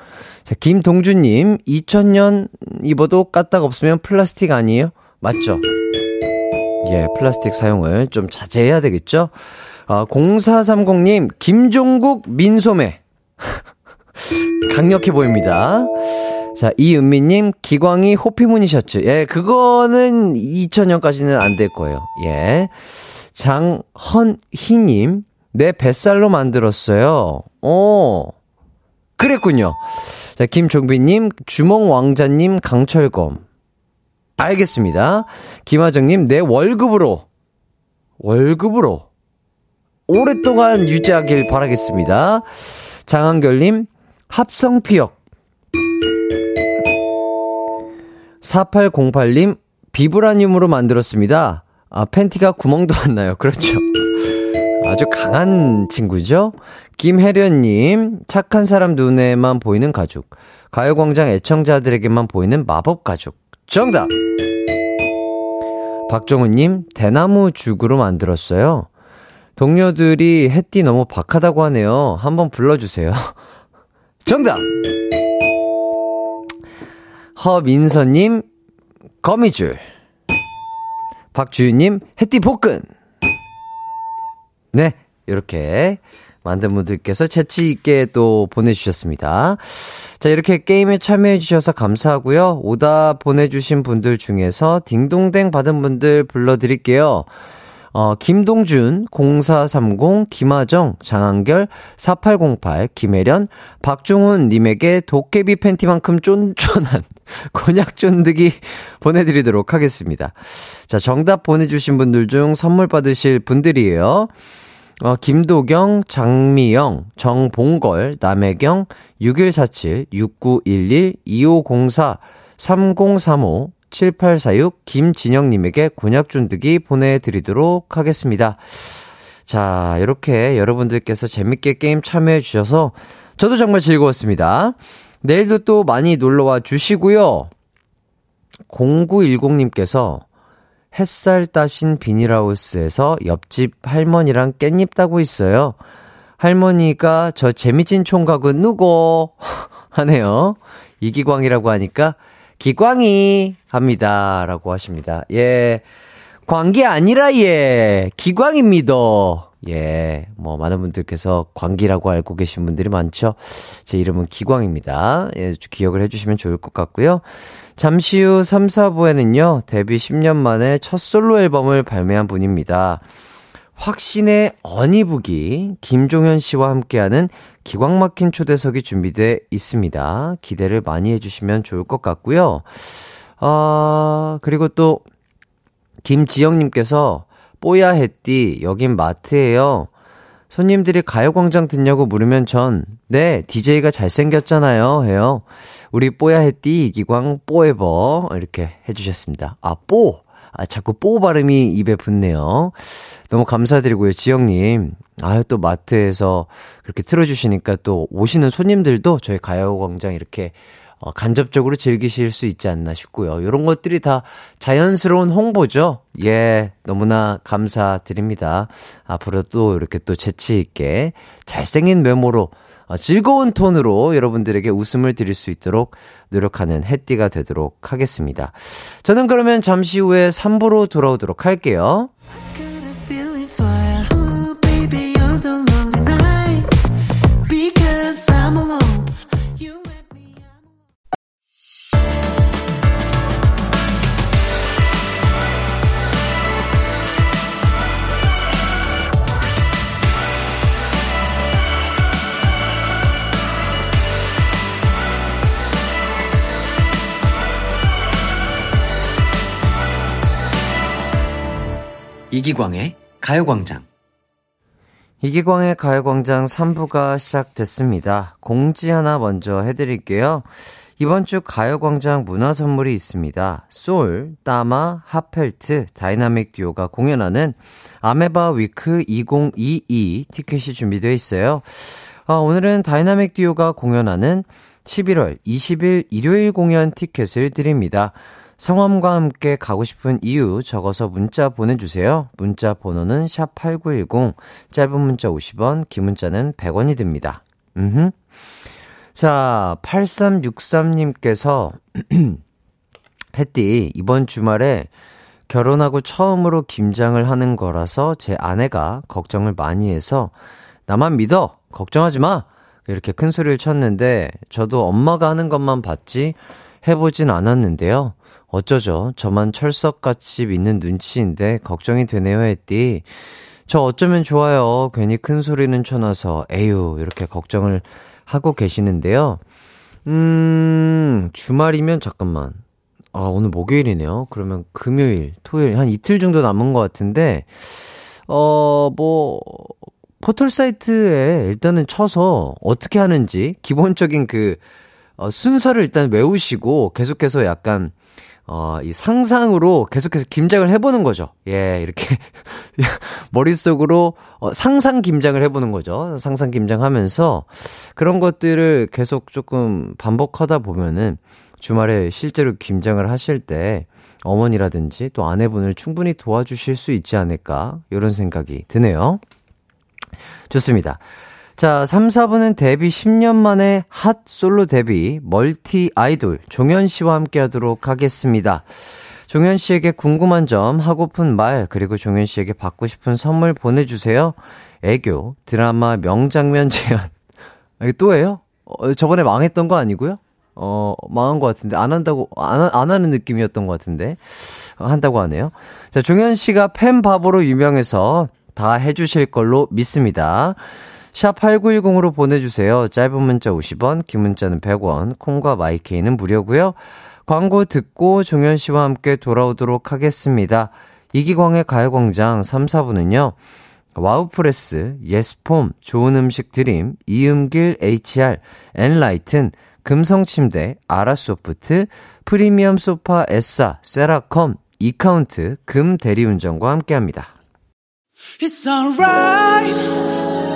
자, 김동준님, 2000년 입어도 까딱 없으면 플라스틱 아니에요? 맞죠? 예, 플라스틱 사용을 좀 자제해야 되겠죠? 아, 0430님, 김종국 민소매. 강력해 보입니다. 자, 이은미님, 기광이 호피무늬 셔츠. 예, 그거는 2000년까지는 안 될 거예요. 예. 장헌희님, 내 뱃살로 만들었어요. 오, 그랬군요. 자, 김종빈님, 주몽왕자님, 강철검. 알겠습니다. 김하정님, 내 월급으로. 월급으로. 오랫동안 유지하길 바라겠습니다. 장한결님, 합성피역. 4808님, 비브라늄으로 만들었습니다. 아, 팬티가 구멍도 안 나요. 그렇죠. 아주 강한 친구죠? 김혜련님, 착한 사람 눈에만 보이는 가죽. 가요광장 애청자들에게만 보이는 마법 가죽. 정답! 박정우님, 대나무 죽으로 만들었어요. 동료들이 햇띠 너무 박하다고 하네요. 한번 불러주세요. 정답! 허민서님, 거미줄. 박주윤님, 햇띠 복근. 네, 이렇게 만든 분들께서 재치있게 또 보내주셨습니다. 자, 이렇게 게임에 참여해주셔서 감사하고요. 오답 보내주신 분들 중에서 딩동댕 받은 분들 불러드릴게요. 어, 김동준, 0430, 김하정, 장한결, 4808, 김혜련, 박종훈 님에게 도깨비 팬티만큼 쫀쫀한 곤약 쫀득이 보내드리도록 하겠습니다. 자, 정답 보내주신 분들 중 선물 받으실 분들이에요. 어, 김도경, 장미영, 정봉걸, 남혜경, 6147, 6911, 2504, 3035, 7846 김진영님에게 곤약 쫀득이 보내드리도록 하겠습니다. 자, 이렇게 여러분들께서 재밌게 게임 참여해주셔서 저도 정말 즐거웠습니다. 내일도 또 많이 놀러와 주시고요. 0910님께서 햇살 따신 비닐하우스에서 옆집 할머니랑 깻잎 따고 있어요. 할머니가 저 재미진 총각은 누구? 하네요. 이기광이라고 하니까 기광이 합니다. 라고 하십니다. 예. 광기 아니라 예. 기광입니다. 예. 뭐, 많은 분들께서 광기라고 알고 계신 분들이 많죠. 제 이름은 기광입니다. 예, 기억을 해주시면 좋을 것 같고요. 잠시 후 3, 4부에는요, 데뷔 10년 만에 첫 솔로 앨범을 발매한 분입니다. 확신의 어니북이 김종현 씨와 함께하는 기광 막힌 초대석이 준비돼 있습니다. 기대를 많이 해주시면 좋을 것 같고요. 아, 그리고 또, 김지영님께서, 뽀야 했띠, 여긴 마트예요 손님들이 가요광장 듣냐고 물으면 전, 네, DJ가 잘생겼잖아요. 해요. 우리 뽀야 했띠, 이기광, 뽀에버. 이렇게 해주셨습니다. 아, 뽀! 아, 자꾸 뽀 발음이 입에 붙네요. 너무 감사드리고요, 지영님. 아유, 또 마트에서 그렇게 틀어주시니까 또 오시는 손님들도 저희 가요광장 이렇게 어, 간접적으로 즐기실 수 있지 않나 싶고요. 이런 것들이 다 자연스러운 홍보죠. 예, 너무나 감사드립니다. 앞으로 또 이렇게 또 재치있게 잘생긴 외모로 어, 즐거운 톤으로 여러분들에게 웃음을 드릴 수 있도록 노력하는 해띠가 되도록 하겠습니다. 저는 그러면 잠시 후에 3부로 돌아오도록 할게요. 이기광의 가요광장. 이기광의 가요광장 3부가 시작됐습니다. 공지 하나 먼저 해드릴게요. 이번 주 가요광장 문화 선물이 있습니다. 솔, 따마, 핫펠트, 다이나믹 듀오가 공연하는 Amoeba Week 2022 티켓이 준비되어 있어요. 아, 오늘은 다이나믹 듀오가 공연하는 11월 20일 일요일 공연 티켓을 드립니다. 성함과 함께 가고 싶은 이유 적어서 문자 보내주세요. 문자 번호는 샵8910, 짧은 문자 50원, 긴 문자는 100원이 듭니다. 음흠. 자, 8363님께서, 햇띠, 이번 주말에 결혼하고 처음으로 김장을 하는 거라서 제 아내가 걱정을 많이 해서, 나만 믿어! 걱정하지 마! 이렇게 큰 소리를 쳤는데, 저도 엄마가 하는 것만 봤지, 해보진 않았는데요. 어쩌죠? 저만 철석같이 믿는 눈치인데 걱정이 되네요, 했디. 저 어쩌면 좋아요. 괜히 큰 소리는 쳐놔서, 에휴, 이렇게 걱정을 하고 계시는데요. 음, 주말이면 잠깐만. 아, 오늘 목요일이네요. 그러면 금요일, 토요일, 한 이틀 정도 남은 것 같은데, 어, 뭐, 포털 사이트에 일단은 쳐서 어떻게 하는지, 기본적인 그, 어, 순서를 일단 외우시고, 계속해서 약간, 어, 이 상상으로 계속해서 김장을 해보는 거죠. 예, 이렇게. 머릿속으로 어, 상상 김장을 해보는 거죠. 상상 김장 하면서 그런 것들을 계속 조금 반복하다 보면은 주말에 실제로 김장을 하실 때 어머니라든지 또 아내분을 충분히 도와주실 수 있지 않을까. 이런 생각이 드네요. 좋습니다. 자, 3, 4분은 데뷔 10년 만에 핫 솔로 데뷔 멀티 아이돌 종현 씨와 함께 하도록 하겠습니다. 종현 씨에게 궁금한 점, 하고픈 말, 그리고 종현 씨에게 받고 싶은 선물 보내주세요. 애교, 드라마, 명장면 재현. 아, 이게 또예요? 어, 저번에 망했던 거 아니고요? 어, 망한 것 같은데, 안 한다고, 안, 안 하는 느낌이었던 것 같은데, 어, 한다고 하네요. 자, 종현 씨가 팬 바보로 유명해서 다 해주실 걸로 믿습니다. 샵 8910으로 보내주세요. 짧은 문자 50원, 긴 문자는 100원, 콩과 마이케이는 무료고요 광고 듣고 종현 씨와 함께 돌아오도록 하겠습니다. 이기광의 가요광장 3, 4부는요. 와우프레스, 예스폼, 좋은 음식 드림, 이음길 HR, 엔라이튼, 금성침대, 아라소프트, 프리미엄 소파 에싸, 세라컴, 이카운트, 금대리운전과 함께합니다. It's alright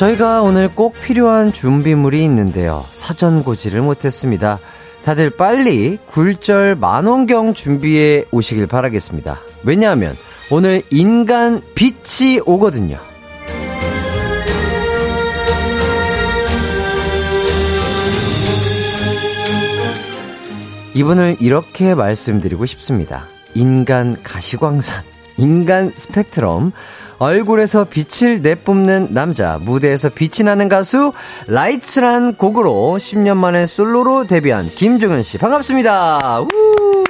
저희가 오늘 꼭 필요한 준비물이 있는데요. 사전 고지를 못했습니다. 다들 빨리 굴절 만원경 준비해 오시길 바라겠습니다. 왜냐하면 오늘 인간 빛이 오거든요. 이분을 이렇게 말씀드리고 싶습니다. 인간 가시광선, 인간 스펙트럼, 얼굴에서 빛을 내뿜는 남자, 무대에서 빛이 나는 가수, 라이츠란 곡으로 10년 만에 솔로로 데뷔한 김종현 씨. 반갑습니다. 우!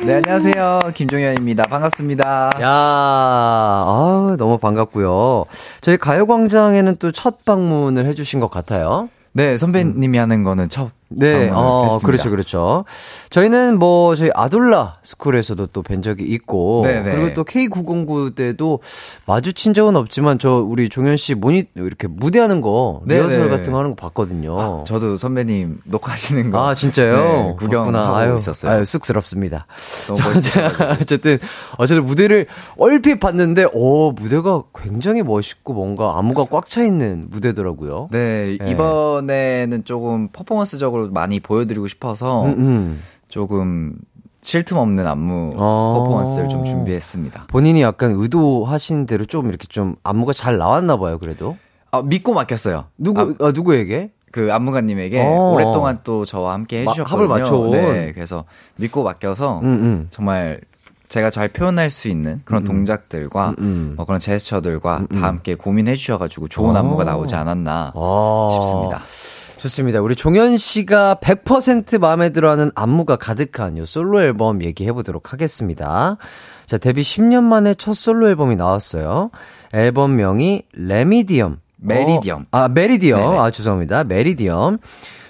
네, 안녕하세요. 김종현입니다. 반갑습니다. 야, 아, 너무 반갑고요. 저희 가요광장에는 또 첫 방문을 해주신 것 같아요. 네, 선배님이 하는 거는 첫 네, 어, 했습니다. 그렇죠, 그렇죠. 저희는 뭐, 저희 아돌라 스쿨에서도 또 뵌 적이 있고, 네네. 그리고 또 K909 때도 마주친 적은 없지만, 저, 우리 종현 씨 모니, 이렇게 무대하는 거, 네네. 리허설 같은 거 하는 거 봤거든요. 아, 저도 선배님 녹화하시는 거. 아, 진짜요? 네, 구경하고. 아유, 있었어요. 아유, 쑥스럽습니다. 너무 저, 멋있어가지고. 어쨌든, 어쨌든 무대를 얼핏 봤는데, 오, 무대가 굉장히 멋있고 뭔가 안무가 꽉 차 있는 무대더라고요. 네, 네. 이번에는 조금 퍼포먼스적으로 많이 보여드리고 싶어서 음, 음. 조금 쉴틈 없는 안무 어. 퍼포먼스를 좀 준비했습니다. 본인이 약간 의도하신 대로 좀 이렇게 좀 안무가 잘 나왔나 봐요, 그래도. 아, 믿고 맡겼어요. 누구, 아, 아, 누구에게? 그 안무가님에게 어. 오랫동안 또 저와 함께 마- 해주셨거든요. 합을 맞춰온. 네, 그래서 믿고 맡겨서 음, 음. 정말 제가 잘 표현할 수 있는 그런 동작들과 음. 뭐 그런 제스처들과 음. 다 함께 고민해 주셔가지고 좋은 어. 안무가 나오지 않았나 아, 싶습니다. 좋습니다. 우리 종현 씨가 100% 마음에 들어하는 안무가 가득한 요 솔로 앨범 얘기해 보도록 하겠습니다. 자, 데뷔 10년 만에 첫 솔로 앨범이 나왔어요. 앨범명이 레미디엄. Meridiem. 어, 아, Meridiem. 네네. 아, 죄송합니다. Meridiem.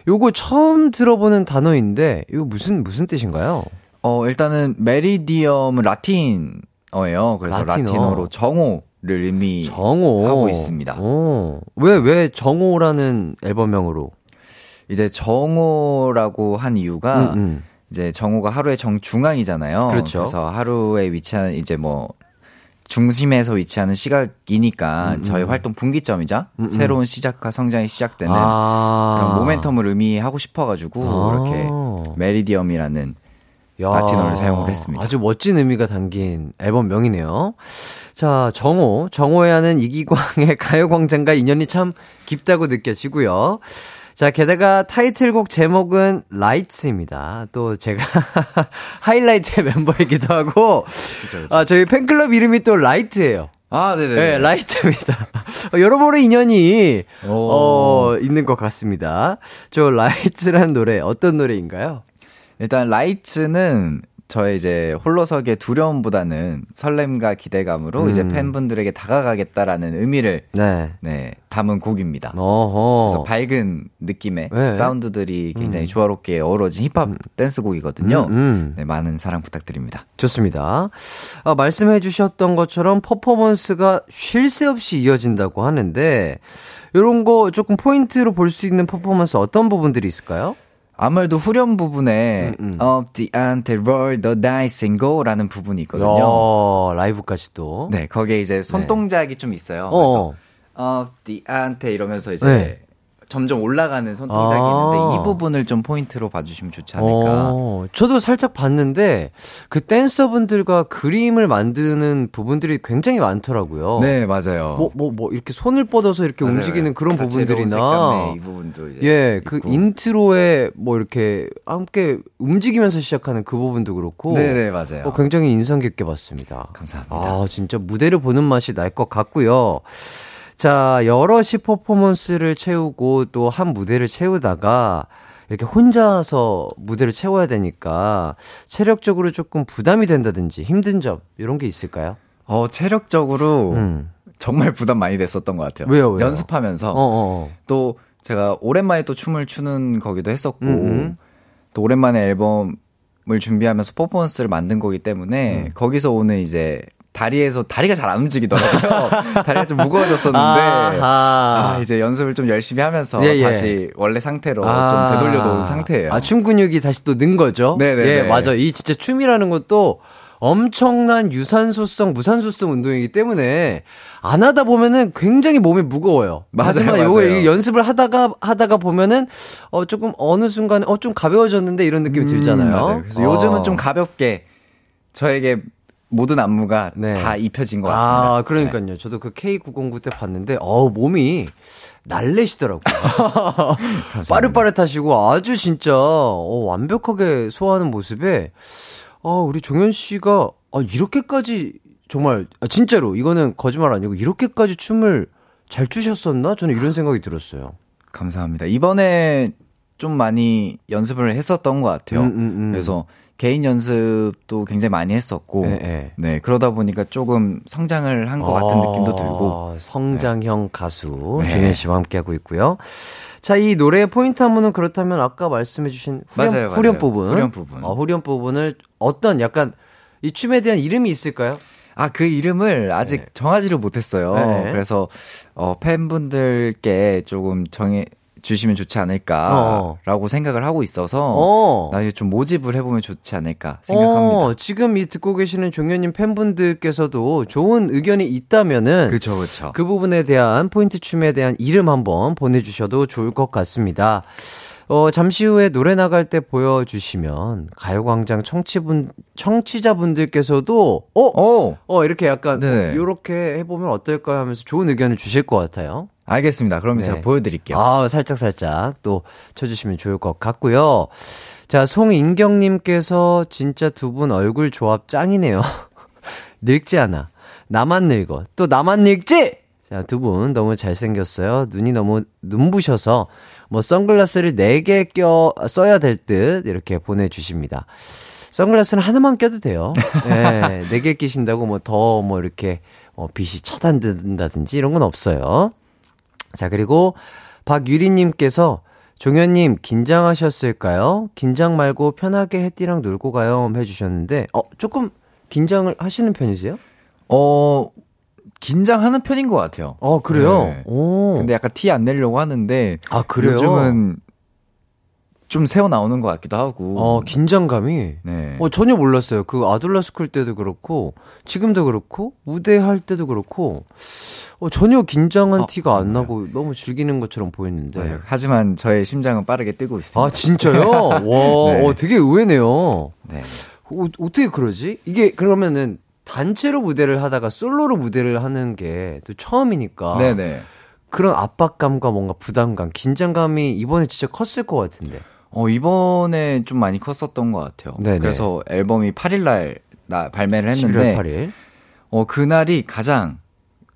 요거 처음 들어보는 단어인데, 이거 무슨, 무슨 뜻인가요? 어 일단은 Meridiem은 라틴어예요. 그래서 라틴어. 로 정오 를 의미 정오. 하고 있습니다. 오. 왜, 왜 정오라는 앨범명으로? 이제 정오라고 한 이유가 음, 음. 이제 정오가 하루의 정중앙이잖아요. 그렇죠. 래서 하루에 위치하는 이제 뭐 중심에서 위치하는 시각이니까 저희 활동 분기점이자 음, 새로운 시작과 성장이 시작되는 아. 그런 모멘텀을 의미하고 싶어가지고 아. 이렇게 메리디엄이라는 야, 라틴어를 사용을 했습니다. 아주 멋진 의미가 담긴 앨범 명이네요. 자, 정호. 정호에 하는 이기광의 가요광장과 인연이 참 깊다고 느껴지고요. 자, 게다가 타이틀곡 제목은 Lights입니다. 또 제가 하이라이트의 멤버이기도 하고, 아, 저희 팬클럽 이름이 또 Light예요. 아, 네네. 네, Light입니다. 어, 여러모로 인연이, 오. 어, 있는 것 같습니다. 저 Light라는 노래, 어떤 노래인가요? 일단 Lights는 저의 이제 홀로서기의 두려움보다는 설렘과 기대감으로 음. 이제 팬분들에게 다가가겠다라는 의미를 네. 네, 담은 곡입니다. 어허. 그래서 밝은 느낌의 네. 사운드들이 굉장히 조화롭게 어우러진 힙합 댄스 곡이거든요. 음, 음. 네, 많은 사랑 부탁드립니다. 좋습니다. 아, 말씀해 주셨던 것처럼 퍼포먼스가 쉴 새 없이 이어진다고 하는데, 요런 거 조금 포인트로 볼 수 있는 퍼포먼스 어떤 부분들이 있을까요? 아무래도 후렴 부분에 음, 음. Up the ante roll the dice and go라는 부분이 있거든요. 야, 라이브까지 또. 네, 거기에 이제 손 네. 동작이 좀 있어요. 어. 그래서 Up the ante 이러면서 이제 네. 점점 올라가는 손 동작이 아. 있는데 이 부분을 좀 포인트로 봐주시면 좋지 않을까. 어, 저도 살짝 봤는데 그 댄서분들과 그림을 만드는 부분들이 굉장히 많더라고요. 네, 맞아요. 뭐, 뭐, 뭐, 이렇게 손을 뻗어서 이렇게 맞아요. 움직이는 그런 부분들이나. 이 부분도 예, 그 있고. 인트로에 뭐 이렇게 함께 움직이면서 시작하는 그 부분도 그렇고. 네네, 맞아요. 어, 굉장히 인상 깊게 봤습니다. 감사합니다. 아, 진짜 무대를 보는 맛이 날 것 같고요. 자, 여럿이 퍼포먼스를 채우고 또 한 무대를 채우다가 이렇게 혼자서 무대를 채워야 되니까 체력적으로 조금 부담이 된다든지 힘든 점 이런 게 있을까요? 어, 체력적으로 음. 정말 부담 많이 됐었던 것 같아요. 왜요, 왜요? 연습하면서 어, 어. 또 제가 오랜만에 또 춤을 추는 거기도 했었고 음. 또 오랜만에 앨범을 준비하면서 퍼포먼스를 만든 거기 때문에 음. 거기서 오는 이제 다리에서 다리가 잘 안 움직이더라고요. 다리가 좀 무거워졌었는데. 아, 이제 연습을 좀 열심히 하면서 예, 예. 다시 원래 상태로 아. 좀 되돌려 놓은 상태예요. 아, 춤 근육이 다시 또 는 거죠? 네네네. 예, 맞아. 이 진짜 춤이라는 것도 엄청난 유산소성, 무산소성 운동이기 때문에 안 하다 보면은 굉장히 몸이 무거워요. 맞아요, 하지만 요거 맞아요. 이 연습을 하다가 하다가 보면은 어 조금 어느 순간에 어 좀 가벼워졌는데 이런 느낌이 들잖아요. 음, 맞아요. 그래서 어. 요즘은 좀 가볍게 저에게 모든 안무가 네. 다 입혀진 것 같습니다. 네. 아, 그러니까요. 저도 그 K909 때 봤는데, 어우, 몸이 날래시더라고요. 빠릇빠릇하시고 아주 진짜, 어, 완벽하게 소화하는 모습에, 어, 우리 종현 씨가, 아, 이렇게까지, 정말, 아, 진짜로, 이거는 거짓말 아니고, 이렇게까지 춤을 잘 추셨었나? 저는 이런 생각이 들었어요. 감사합니다. 이번에 좀 많이 연습을 했었던 것 같아요. 음, 음, 음. 그래서 개인 연습도 굉장히 많이 했었고, 예, 예. 네 그러다 보니까 조금 성장을 한것 같은 아, 느낌도 들고, 성장형 가수 네. 종현 씨와 함께하고 있고요. 자, 이 노래의 포인트 안무는 그렇다면 아까 말씀해주신 후렴, 맞아요, 후렴 맞아요. 부분. 후렴 부분. 어, 후렴 부분을 어떤 약간 이 춤에 대한 이름이 있을까요? 아 그 이름을 아직 네. 정하지를 못했어요. 네. 그래서 어, 팬분들께 조금 정해 주시면 좋지 않을까라고 생각을 하고 있어서 어. 나중에 좀 모집을 해보면 좋지 않을까 생각합니다. 어, 지금 이 듣고 계시는 종현님 팬분들께서도 좋은 의견이 있다면은 그렇죠, 그렇죠. 그 부분에 대한 포인트 춤에 대한 이름 한번 보내주셔도 좋을 것 같습니다. 어, 잠시 후에 노래 나갈 때 보여주시면 가요광장 청취분, 청취자분들께서도 어? 오, 어, 이렇게 약간 네. 이렇게 해보면 어떨까요 하면서 좋은 의견을 주실 것 같아요. 알겠습니다. 그럼 네. 제가 보여드릴게요. 아, 살짝 살짝 또 쳐주시면 좋을 것 같고요. 자, 송인경님께서 진짜 두 분 얼굴 조합 짱이네요. 늙지 않아. 나만 늙어. 또 나만 늙지? 자, 두 분 너무 잘생겼어요. 눈이 너무 눈부셔서 뭐 선글라스를 네개껴 써야 될 듯 이렇게 보내주십니다. 선글라스는 하나만 껴도 돼요. 네, 네개 끼신다고 뭐 더뭐 이렇게 어, 빛이 차단된다든지 이런 건 없어요. 자, 그리고 박유리님께서 종현님 긴장하셨을까요? 긴장 말고 편하게 햇띠랑 놀고 가요 해주셨는데, 어, 조금 긴장을 하시는 편이세요? 어, 긴장하는 편인 것 같아요. 어, 그래요? 네. 오. 근데 약간 티 안 내려고 하는데 아, 그래요? 요즘은 좀 새어 나오는 것 같기도 하고. 어, 긴장감이. 네. 어, 전혀 몰랐어요. 그 아둘라 스쿨 때도 그렇고, 지금도 그렇고, 무대할 때도 그렇고, 어, 전혀 긴장한 어, 티가 안 맞아요. 나고 너무 즐기는 것처럼 보였는데. 네. 하지만 저의 심장은 빠르게 뛰고 있습니다. 아, 진짜요? 와, 네. 어, 되게 의외네요. 네. 어, 어떻게 그러지? 이게 그러면은 단체로 무대를 하다가 솔로로 무대를 하는 게 또 처음이니까 네네. 그런 압박감과 뭔가 부담감, 긴장감이 이번에 진짜 컸을 것 같은데. 어, 이번에 좀 많이 컸었던 것 같아요. 네네. 그래서 앨범이 8일날 나 발매를 11월 했는데, 8일. 어, 그날이 가장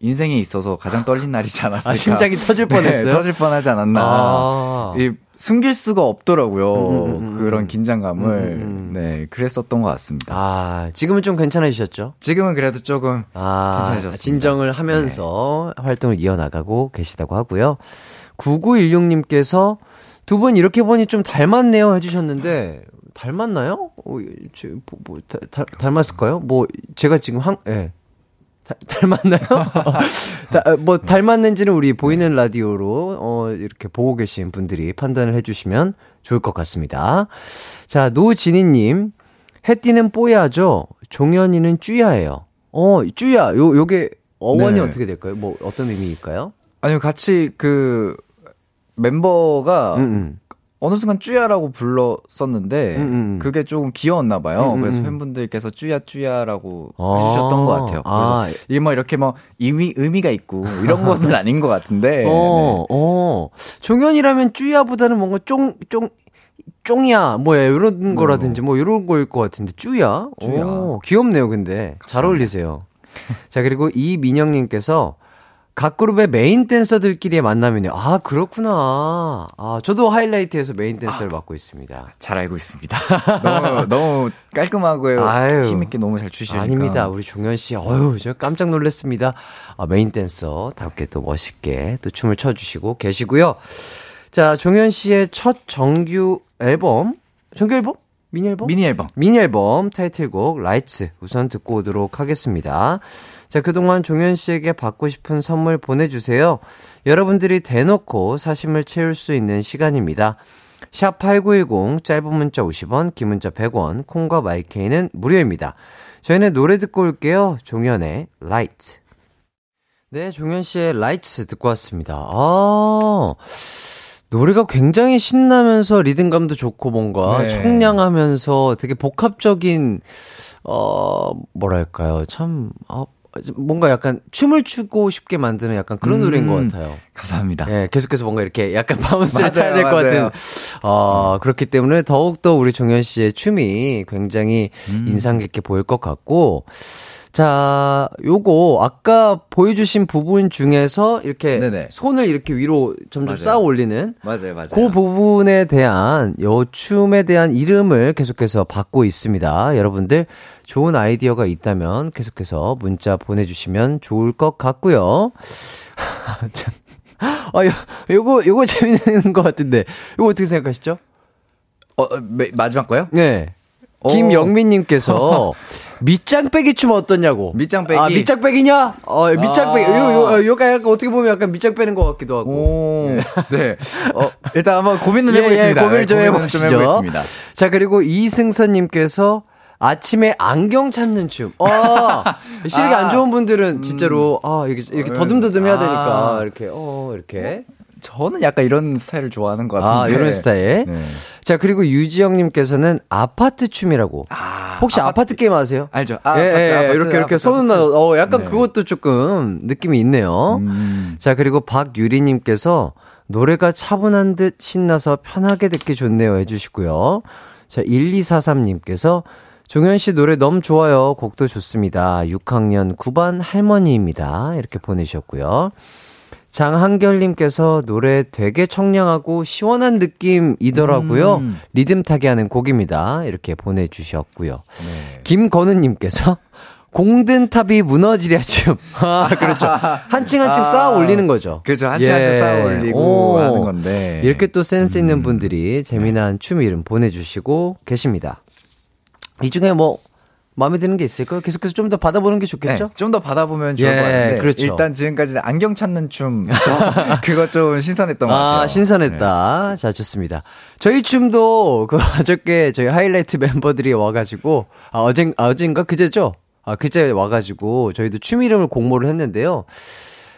인생에 있어서 가장 떨린 날이지 않았을까. 아, 심장이 터질 네, 뻔했어요. 터질 뻔하지 않았나. 아. 이 숨길 수가 없더라고요. 음, 음, 음, 그런 음. 긴장감을. 음, 음. 네, 그랬었던 것 같습니다. 아, 지금은 좀 괜찮아지셨죠? 지금은 그래도 조금 아, 괜찮아졌습니다. 진정을 하면서 활동을 이어나가고 계시다고 하고요. 9916님께서 두 분 이렇게 보니 좀 닮았네요 해주셨는데, 닮았나요? 어, 저, 뭐, 뭐, 다- 다- 닮았을까요? 뭐, 제가 지금 한, 예. 다- 닮았나요? 다- 어, 뭐 닮았는지는 우리 보이는 라디오로 어 이렇게 보고 계신 분들이 판단을 해주시면 좋을 것 같습니다. 자 노진희님 해띠는 뽀야죠. 종현이는 쭈야예요. 어 쭈야 요 요게 어원이 네. 어떻게 될까요? 뭐 어떤 의미일까요? 아니요, 같이 그 멤버가 음, 음. 어느 순간 쭈야라고 불렀었는데 음, 음. 그게 조금 귀여웠나 봐요. 음, 음, 그래서 음. 팬분들께서 쭈야 쭈야라고 아. 해주셨던 것 같아요. 아. 이게 뭐 이렇게 뭐 의미 의미가 있고 이런 거는 아닌 것 같은데. 어, 어. 종현이라면 쭈야보다는 뭔가 쫑, 쫑, 쫑이야, 뭐야, 이런 거라든지 뭐 이런 거일 것 같은데, 쭈야? 쭈야. 오, 귀엽네요, 근데. 잘 어울리세요. 자, 그리고 이민영님께서 각 그룹의 메인 댄서들끼리의 만남이네요. 아, 그렇구나. 아, 저도 하이라이트에서 메인 댄서를 맡고 있습니다. 잘 알고 있습니다. 너무 너무 깔끔하고 아유. 힘있게 너무 잘 추시니까. 아닙니다. 우리 종현 씨. 어유, 저 깜짝 놀랐습니다. 아, 메인 댄서 답게 또 멋있게 또 춤을 춰 주시고 계시고요. 자, 종현 씨의 첫 정규 앨범, 정규 앨범? 미니 앨범? 미니 앨범. 미니 앨범 타이틀곡 Lights 우선 듣고 오도록 하겠습니다. 자, 그동안 종현 씨에게 받고 싶은 선물 보내주세요. 여러분들이 대놓고 사심을 채울 수 있는 시간입니다. 샵 8910 짧은 문자 50원, 긴 문자 100원, 콩과 마이케이는 무료입니다. 저희는 노래 듣고 올게요. 종현의 Light. 네, 종현 씨의 Light 듣고 왔습니다. 아, 노래가 굉장히 신나면서 리듬감도 좋고 뭔가 네. 청량하면서 되게 복합적인 어 뭐랄까요 참 어, 뭔가 약간 춤을 추고 싶게 만드는 약간 그런 음. 노래인 것 같아요. 감사합니다. 예, 계속해서 뭔가 이렇게 약간 bounce를 타야 될 것. 같은. 어, 그렇기 때문에 더욱더 우리 종현 씨의 춤이 굉장히 음. 인상 깊게 보일 것 같고. 자, 요거 아까 보여주신 부분 중에서 이렇게 네네. 손을 이렇게 위로 점점 맞아요. 쌓아 올리는 맞아요, 맞아요. 그 부분에 대한 요 춤에 대한 이름을 계속해서 받고 있습니다. 여러분들 좋은 아이디어가 있다면 계속해서 문자 보내주시면 좋을 것 같고요. 참. 아, 요, 요거, 요거 재밌는 것 같은데. 요거 어떻게 생각하시죠? 어, 마지막 거요? 네. 오. 김영민님께서 밑장빼기 춤 어떠냐고. 밑장빼기. 아, 밑장빼기냐? 어, 밑장빼기. 아. 요, 요, 요가 약간 어떻게 보면 약간 밑장 빼는 것 같기도 하고. 오, 네. 어, 일단 한번 고민을 예, 해보겠습니다. 예, 고민을 좀 네, 해보시죠. 해보겠습니다. 자, 그리고 이승선님께서 아침에 안경 찾는 춤. 아, 시력이 아. 안 좋은 분들은 진짜로, 아, 이렇게, 이렇게 더듬더듬 해야 되니까, 아. 이렇게, 어, 이렇게. 저는 약간 이런 스타일을 좋아하는 것 같은데. 아, 이런 스타일. 네. 자, 그리고 유지영님께서는 아파트 춤이라고. 혹시 아파트, 게임 아세요? 알죠. 아, 예, 아파트, 예, 아파트, 이렇게, 이렇게 아파트, 손은, 아파트. 어, 약간 네. 그것도 조금 느낌이 있네요. 음. 자, 그리고 박유리님께서 노래가 차분한 듯 신나서 편하게 듣기 좋네요 해주시고요. 자, 1243님께서 종현 씨 노래 너무 좋아요. 곡도 좋습니다. 6학년 9반 할머니입니다. 이렇게 보내셨고요. 장한결님께서 노래 되게 청량하고 시원한 느낌이더라고요. 음. 리듬 타게 하는 곡입니다. 이렇게 보내주셨고요. 네. 김건우님께서 공든 탑이 무너지랴 춤. 아, 그렇죠. 한층 한층 아, 쌓아 올리는 거죠. 그죠. 한치 한치 쌓아 올리고 오. 하는 건데. 이렇게 또 센스 있는 음. 분들이 재미난 춤 이름 보내주시고 계십니다. 이 중에 뭐, 마음에 드는 게 있을까요? 계속해서 좀 더 받아보는 게 좋겠죠? 좀더 받아보면 좋을 예, 것 같은데 그렇죠. 일단 지금까지는 안경 찾는 춤 그거 좀 신선했던 것 같아요. 아, 신선했다. 자, 좋습니다. 저희 춤도 그 어저께 저희 하이라이트 멤버들이 와가지고, 아, 어젠, 아, 어젠가? 그제죠? 아, 그제 와가지고 저희도 춤 이름을 공모를 했는데요.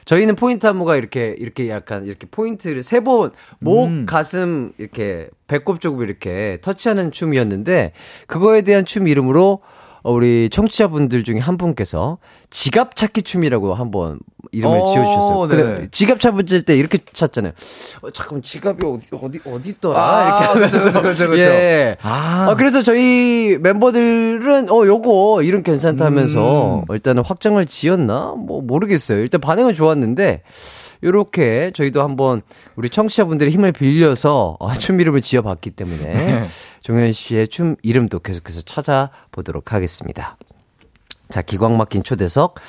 저희는 포인트 안무가 이렇게, 이렇게 약간, 이렇게 포인트를 세 번, 목, 음. 가슴, 이렇게, 배꼽 쪽을 이렇게 터치하는 춤이었는데, 그거에 대한 춤 이름으로, 어, 우리 청취자분들 중에 한 분께서 지갑 찾기 춤이라고 한번 이름을 오, 지어주셨어요. 네. 근데 지갑 찾을 때 이렇게 찾잖아요. 어, 잠깐만, 지갑이 어디, 어디, 어디 있더라? 아, 이렇게 하면서. 그쵸, 그쵸, 그쵸. 예. 아. 아, 그래서 저희 멤버들은, 어, 요거, 이름 괜찮다 하면서, 음. 일단은 확정을 지었나? 뭐, 모르겠어요. 일단 반응은 좋았는데, 요렇게 저희도 한번 우리 청취자분들의 힘을 빌려서 어, 춤 이름을 지어봤기 때문에 종현 씨의 춤 이름도 계속해서 찾아보도록 하겠습니다. 자, 기광 막힌 초대석.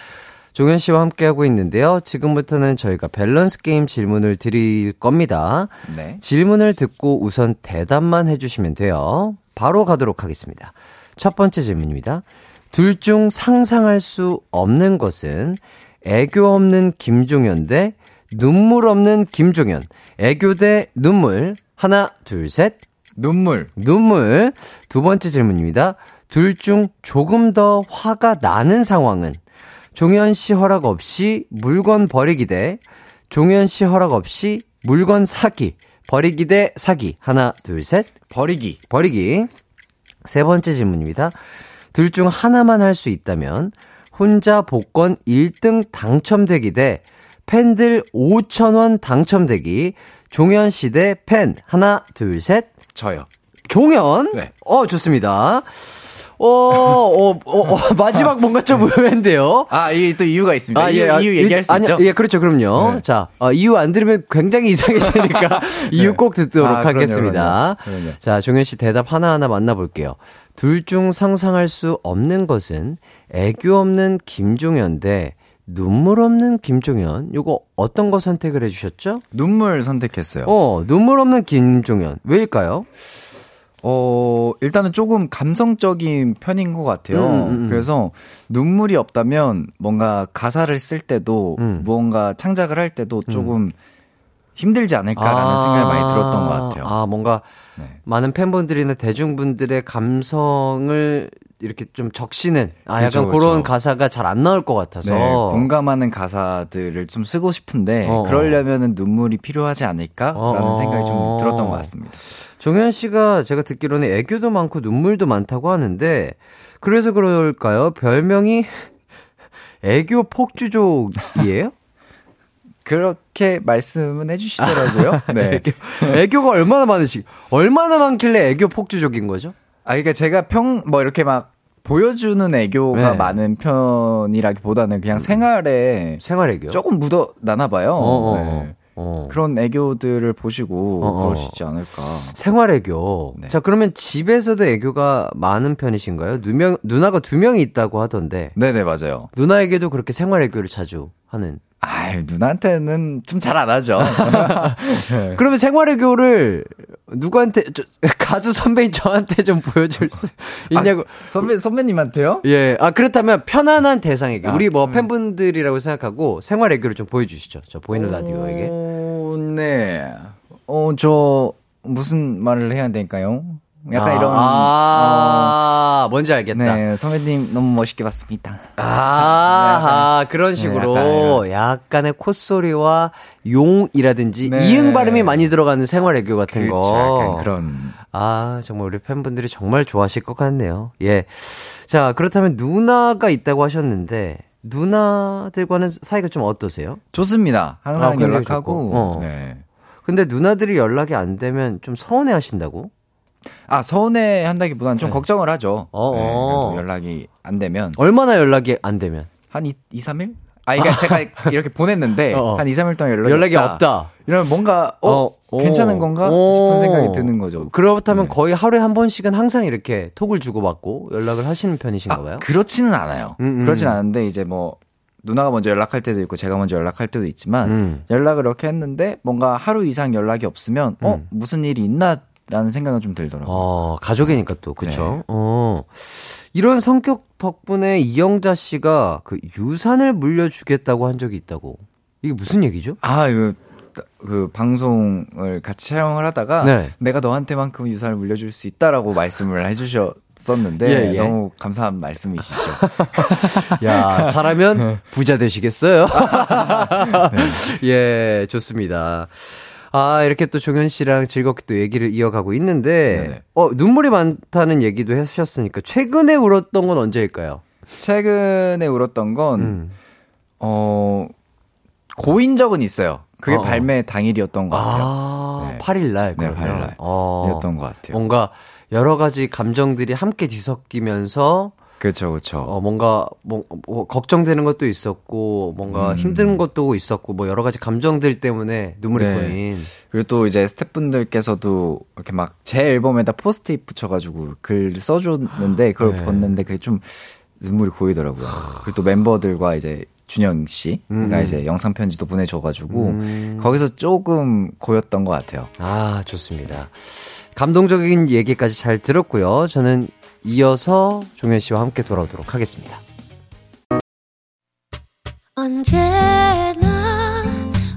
종현 씨와 함께하고 있는데요. 지금부터는 저희가 밸런스 게임 질문을 드릴 겁니다. 네. 질문을 듣고 우선 대답만 해주시면 돼요. 바로 가도록 하겠습니다. 첫 번째 질문입니다. 둘 중 상상할 수 없는 것은 애교 없는 김종현 대 눈물 없는 김종현. 애교 대 눈물. 하나, 둘, 셋. 눈물. 눈물. 두 번째 질문입니다. 둘 중 조금 더 화가 나는 상황은 종현 씨 허락 없이 물건 버리기 대 종현 씨 허락 없이 물건 사기. 버리기 대 사기. 하나, 둘, 셋. 버리기. 버리기. 세 번째 질문입니다. 둘 중 하나만 할 수 있다면 혼자 복권 1등 당첨되기 대 팬들 5천원 당첨되기. 종현 씨 대 팬. 하나, 둘, 셋. 저요. 종현? 네. 어, 좋습니다. 어, 어, 어, 어, 마지막 뭔가 좀 의외인데요. 아, 이게 또 이유가 있습니다. 이유, 아, 이유 얘기할 수 아니, 있죠? 예, 그렇죠. 그럼요. 네. 자, 어, 이유 안 들으면 굉장히 이상해지니까 이유 꼭 듣도록 아, 하겠습니다. 그럼요. 그럼요. 자, 종현 씨 대답 하나하나 만나볼게요. 둘 중 상상할 수 없는 것은 애교 없는 김종현 대 눈물 없는 김종현. 요거 어떤 거 선택을 해주셨죠? 눈물 선택했어요. 어, 눈물 없는 김종현. 왜일까요? 어, 일단은 조금 감성적인 편인 것 같아요. 음, 음, 음. 그래서 눈물이 없다면 뭔가 가사를 쓸 때도 음. 무언가 창작을 할 때도 조금 힘들지 않을까라는 생각이 많이 들었던 것 같아요. 아, 뭔가 네. 많은 팬분들이나 대중분들의 감성을 이렇게 좀 적시는 아 약간 그죠, 그런 그죠. 가사가 잘 안 나올 것 같아서 네, 공감하는 가사들을 좀 쓰고 싶은데 어, 어. 그러려면은 눈물이 필요하지 않을까라는 어, 어. 생각이 좀 들었던 것 같습니다. 종현 씨가 제가 듣기로는 애교도 많고 눈물도 많다고 하는데 그래서 그럴까요? 별명이 애교 폭주족이에요? 그렇게 말씀은 해주시더라고요. 네. 애교, 가 얼마나 많으시 얼마나 많길래 애교 폭주족인 거죠? 아, 그러니까 제가 평, 뭐 이렇게 막 보여주는 애교가 네. 많은 편이라기보다는 그냥 생활에 생활 애교. 조금 묻어 나나 봐요. 어, 어, 네. 어. 그런 애교들을 보시고 어, 어. 그러시지 않을까. 생활 애교. 네. 자, 그러면 집에서도 애교가 많은 편이신가요? 누명, 누나가 두 명이 있다고 하던데. 네네, 맞아요. 누나에게도 그렇게 생활 애교를 자주 하는. 아유, 누나한테는 좀 잘 안 하죠. 네. 그러면 생활 애교를 누구한테, 저, 가수 선배인 저한테 좀 보여줄 수 있냐고. 선배, 선배님한테요? 예. 아, 그렇다면 편안한 대상에게. 아, 우리 뭐 음. 팬분들이라고 생각하고 생활 애교를 좀 보여주시죠. 저 보이는 라디오에게. 어, 네. 어, 저, 무슨 말을 해야 될까요? 약간 아, 이런. 아, 뭔지 어, 알겠다. 네, 선배님 너무 멋있게 봤습니다. 아, 그런 식으로 네, 약간 약간 의 콧소리와 용이라든지 네. 이응 발음이 많이 들어가는 생활 애교 같은 그렇죠. 거. 그런. 아, 정말 우리 팬분들이 정말 좋아하실 것 같네요. 예. 자, 그렇다면 누나가 있다고 하셨는데 누나들과는 사이가 좀 어떠세요? 좋습니다. 아, 항상 굉장히 연락하고. 어. 네. 근데 누나들이 연락이 안 되면 좀 서운해 하신다고? 아, 서운해 한다기보다는 좀 네. 걱정을 하죠. 어, 네, 어. 연락이 안 되면. 얼마나 연락이 안 되면? 한 2, 2 3일? 아, 그러니까 제가 이렇게 보냈는데, 어, 어. 한 2, 3일 동안 연락이, 연락이 없다. 없다. 이러면 뭔가, 어, 어, 어. 괜찮은 건가? 어. 싶은 생각이 드는 거죠. 그렇다면 네. 거의 하루에 한 번씩은 항상 이렇게 톡을 주고받고 연락을 하시는 편이신가 봐요? 아, 그렇지는 않아요. 음, 음. 그렇진 않은데, 이제 뭐, 누나가 먼저 연락할 때도 있고, 제가 먼저 연락할 때도 있지만, 음. 연락을 이렇게 했는데, 뭔가 하루 이상 연락이 없으면, 어, 음. 무슨 일이 있나? 라는 생각은 좀 들더라고요. 어, 가족이니까 또, 그쵸? 네. 어. 이런 성격 덕분에 이영자 씨가 그 유산을 물려주겠다고 한 적이 있다고. 이게 무슨 얘기죠? 아, 그, 그 방송을 같이 촬영을 하다가 네. 내가 너한테만큼 유산을 물려줄 수 있다라고 말씀을 해주셨었는데 예, 예. 너무 감사한 말씀이시죠. 야, 잘하면 부자 되시겠어요? 예, 좋습니다. 아, 이렇게 또 종현 씨랑 즐겁게 또 얘기를 이어가고 있는데, 네네. 어, 눈물이 많다는 얘기도 해주셨으니까, 최근에 울었던 건 언제일까요? 최근에 울었던 건 음. 어, 고인 적은 있어요. 그게 어. 발매 당일이었던 것 같아요. 아, 네. 8일날. 네, 8일날. 어. 이었던 것 같아요. 뭔가 여러 가지 감정들이 함께 뒤섞이면서 그렇죠, 그렇죠. 어 뭔가 뭐, 뭐 걱정되는 것도 있었고 뭔가 음. 힘든 것도 있었고 뭐 여러 가지 감정들 때문에 눈물이 네. 고인. 그리고 또 이제 스태프분들께서도 이렇게 막 제 앨범에다 포스트잇 붙여가지고 글 써줬는데 그걸 네. 봤는데 그게 좀 눈물이 고이더라고요. 그리고 또 멤버들과 이제 준영 씨가 음. 이제 영상 편지도 보내줘가지고 음. 거기서 조금 고였던 것 같아요. 아, 좋습니다. 감동적인 얘기까지 잘 들었고요. 저는 이어서 종현 씨와 함께 돌아오도록 하겠습니다. 언제나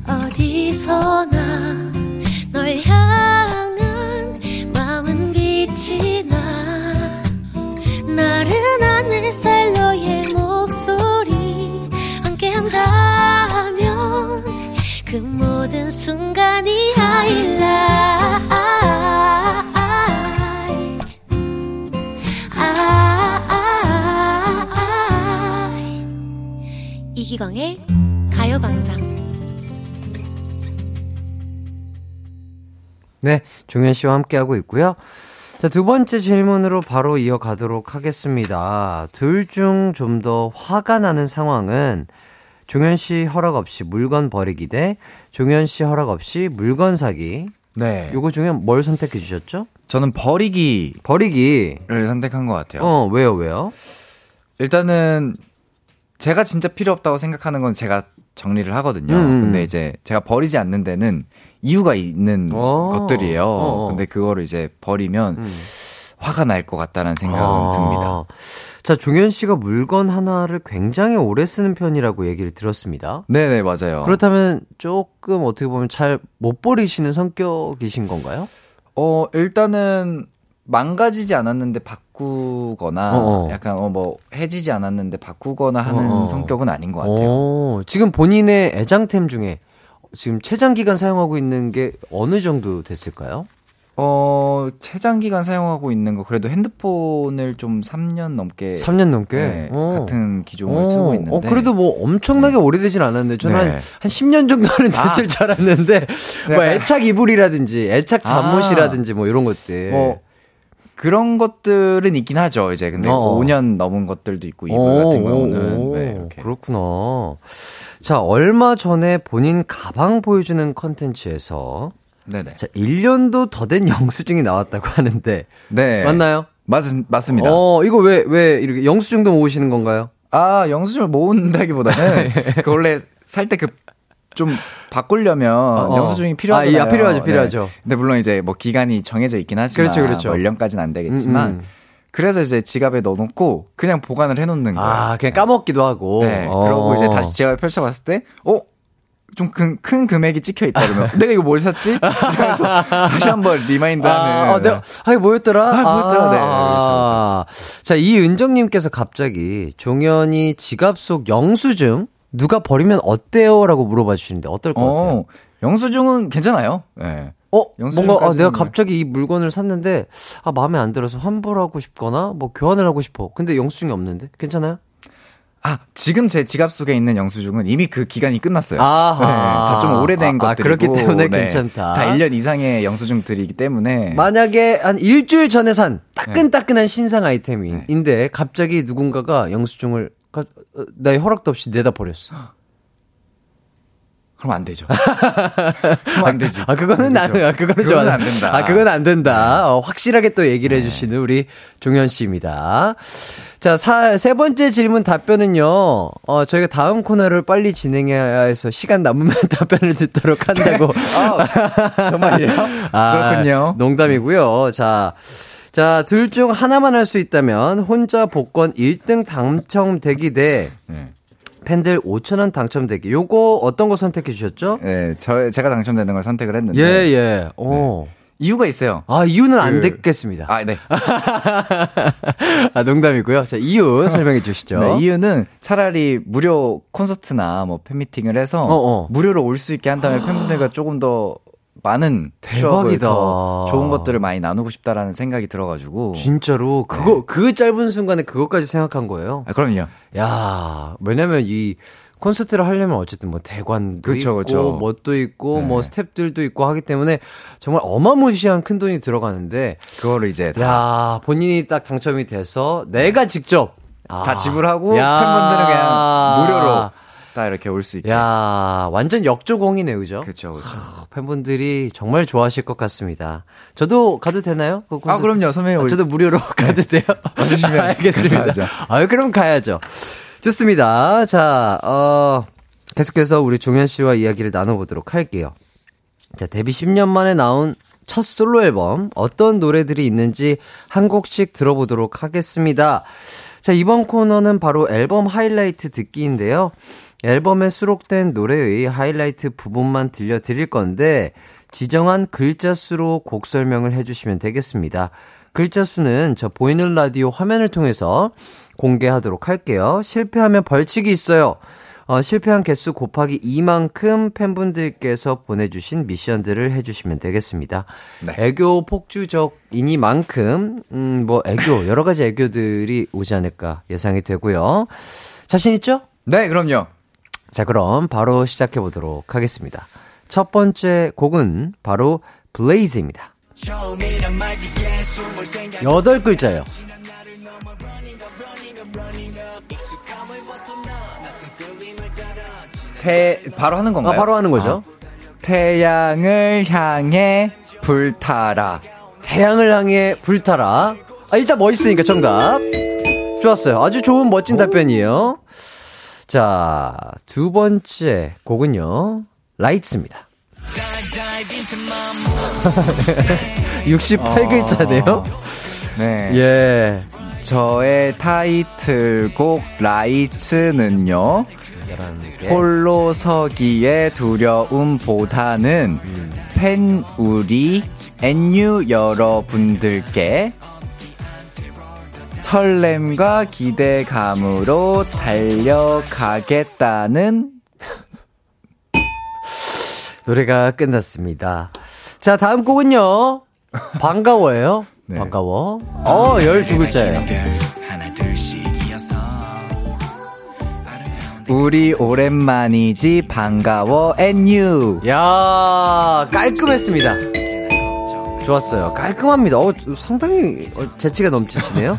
어디서나 널 향한 마음은 빛이 나 나른한 햇살 너의 목소리 함께한다면 그 모든 순간이 하이라 이기광의 가요광장 네, 종현 씨와 함께하고 있고요. 자, 두 번째 질문으로 바로 이어가도록 하겠습니다. 둘 중 좀 더 화가 나는 상황은 종현 씨 허락 없이 물건 버리기 대 종현 씨 허락 없이 물건 사기. 네. 요거 중에 뭘 선택해 주셨죠? 저는 버리기를 버리기. 선택한 것 같아요. 어, 왜요, 왜요? 일단은 제가 진짜 필요 없다고 생각하는 건 제가 정리를 하거든요. 음. 근데 이제 제가 버리지 않는 데는 이유가 있는 어. 것들이에요. 어. 근데 그거를 이제 버리면 음. 화가 날 것 같다는 생각은 아. 듭니다. 자, 종현 씨가 물건 하나를 굉장히 오래 쓰는 편이라고 얘기를 들었습니다. 네네, 맞아요. 그렇다면 조금 어떻게 보면 잘 못 버리시는 성격이신 건가요? 어, 일단은 망가지지 않았는데 바 꾸거나 어어. 약간 어 뭐 해지지 않았는데 바꾸거나 하는 어어. 성격은 아닌 것 같아요. 오, 지금 본인의 애장템 중에 지금 최장 기간 사용하고 있는 게 어느 정도 됐을까요? 어, 최장 기간 사용하고 있는 거 그래도 핸드폰을 좀 3년 넘게 3년 넘게? 네, 어. 같은 기종을 어, 쓰고 있는데 어, 그래도 뭐 엄청나게 오래되진 않았는데 저는 네. 한, 한 10년 정도는 됐을 아. 줄 알았는데 뭐 애착 이불이라든지 애착 잠옷이라든지 뭐 이런 것들. 뭐 그런 것들은 있긴 하죠. 이제 근데 어어. 5년 넘은 것들도 있고 오, 같은 오, 경우는 오, 네, 이렇게. 그렇구나. 자, 얼마 전에 본인 가방 보여주는 컨텐츠에서 네네. 자, 1년도 더 된 영수증이 나왔다고 하는데 네. 맞나요? 맞, 맞습니다. 어, 이거 왜, 왜 이렇게 영수증도 모으시는 건가요? 아, 영수증을 모은다기보다는 그 원래 살 때 그 좀 바꾸려면 어. 영수증이 필요하잖아요. 아, 예, 필요하죠, 필요하죠. 네. 근데 물론 이제 뭐 기간이 정해져 있긴 하지만 그렇죠, 그렇죠. 뭐 1년까지는 안 되겠지만 음, 음. 그래서 이제 지갑에 넣어놓고 그냥 보관을 해놓는 거예요. 아, 그냥 까먹기도 하고. 네. 어. 그러고 이제 다시 지갑을 펼쳐봤을 때, 어? 좀 큰, 큰 금액이 찍혀 있다 그러면 내가 이거 뭘 샀지? 그래서 다시 한번 remind하는. 아, 아, 내가, 아, 이거 뭐였더라? 아, 뭐였더라? 네. 아, 자, 이은정님께서 갑자기 종현이 지갑 속 영수증 누가 버리면 어때요? 라고 물어봐 주시는데 어떨 것 같아요? 어, 영수증은 괜찮아요. 네. 어, 뭔가, 아, 내가 뭐- 갑자기 이 물건을 샀는데, 아, 마음에 안 들어서 환불하고 싶거나, 뭐, 교환을 하고 싶어. 근데 영수증이 없는데? 괜찮아요? 아, 지금 제 지갑 속에 있는 영수증은 이미 그 기간이 끝났어요. 네, 다좀 오래된 아, 아, 것들이고. 그렇기 때문에 네, 괜찮다. 다 1년 이상의 영수증들이기 때문에. 만약에 한 일주일 전에 산 따끈따끈한 신상 네. 아이템인데, 갑자기 누군가가 영수증을, 나의 허락도 없이 내다 버렸어. 그럼 안 되죠. 그럼 안 되지. 아, 그거는 나, 그렇죠. 아, 그거는 좋아. 안 된다. 네. 아, 그건 안 된다. 어, 확실하게 또 얘기를 해주시는 우리 종현 씨입니다. 자, 사, 세 번째 질문 답변은요, 어, 저희가 다음 코너를 빨리 진행해야 해서 시간 남으면 답변을 듣도록 한다고. 아, 정말이에요? 아, 그렇군요. 농담이고요. 자, 자, 둘 중 하나만 할 수 있다면 혼자 복권 1등 당첨되기 대 네. 팬들 5천원 당첨되기. 요거 어떤 거 선택해 주셨죠? 네, 저, 제가 당첨되는 걸 선택을 했는데. 예, 예. 어. 이유가 있어요. 아, 이유는 안 그- 듣겠습니다. 아, 네. 아, 농담이고요. 자, 이유 설명해 주시죠. 네, 이유는 차라리 무료 콘서트나 뭐 팬미팅을 해서 어, 어. 무료로 올 수 있게 한다면 팬분들과 조금 더 많은 추억을 대박이다. 더 좋은 것들을 많이 나누고 싶다라는 생각이 들어가지고. 진짜로 그거 그 짧은 순간에 그것까지 생각한 거예요. 아, 그럼요. 야, 왜냐면 이 콘서트를 하려면 어쨌든 뭐 대관도 그쵸, 있고 그쵸. 뭣도 있고 네. 뭐 스탭들도 있고 하기 때문에 정말 어마무시한 큰 돈이 들어가는데 그거를 이제 다, 야, 본인이 딱 당첨이 돼서 내가 직접 아, 다 지불하고 야. 팬분들은 그냥 무료로 다 이렇게 올 수 있게. 야, 완전 역조공이네, 그죠? 그렇죠. 그렇죠. 팬분들이 정말 좋아하실 것 같습니다. 저도 가도 되나요? 그 아? 그럼요. 선배님 아, 올 저도 무료로 가도 돼요? 와주시면 알겠습니다. 감사하죠. 아유, 그럼 가야죠. 좋습니다. 자, 어, 계속해서 우리 종현 씨와 이야기를 나눠보도록 할게요. 자, 데뷔 10년 만에 나온 첫 솔로 앨범 어떤 노래들이 있는지 한 곡씩 들어보도록 하겠습니다. 자, 이번 코너는 바로 앨범 하이라이트 듣기인데요. 앨범에 수록된 노래의 하이라이트 부분만 들려드릴 건데, 지정한 글자 수로 곡 설명을 해주시면 되겠습니다. 글자 수는 저 보이는 라디오 화면을 통해서 공개하도록 할게요. 실패하면 벌칙이 있어요. 어, 실패한 개수 곱하기 2만큼 팬분들께서 보내주신 미션들을 해주시면 되겠습니다. 네. 애교 폭주적이니만큼, 음, 뭐, 애교, 여러 가지 애교들이 오지 않을까 예상이 되고요. 자신 있죠? 네, 그럼요. 자, 그럼 바로 시작해 보도록 하겠습니다. 첫 번째 곡은 바로 블레이즈입니다. 여덟 글자예요. 태, 바로 하는 건가요? 아, 바로 하는 거죠. 태양을 향해 불타라. 태양을 향해 불타라. 아, 일단 멋있으니까 정답. 좋았어요. 아주 좋은 멋진 답변이에요. 자, 두 번째 곡은요. 라이츠입니다. 68글자네요. 네. 예. 저의 타이틀곡 라이츠는요. 11개. 홀로 서기의 두려움보다는 팬 우리 NU 여러분들께 설렘과 기대감으로 달려가겠다는 노래가 끝났습니다. 자, 다음 곡은요. 반가워예요. 네. 반가워. 어, 12글자예요. 우리 오랜만이지 반가워 NU 야 깔끔했습니다. 좋았어요. 깔끔합니다. 어, 상당히 어, 재치가 넘치시네요.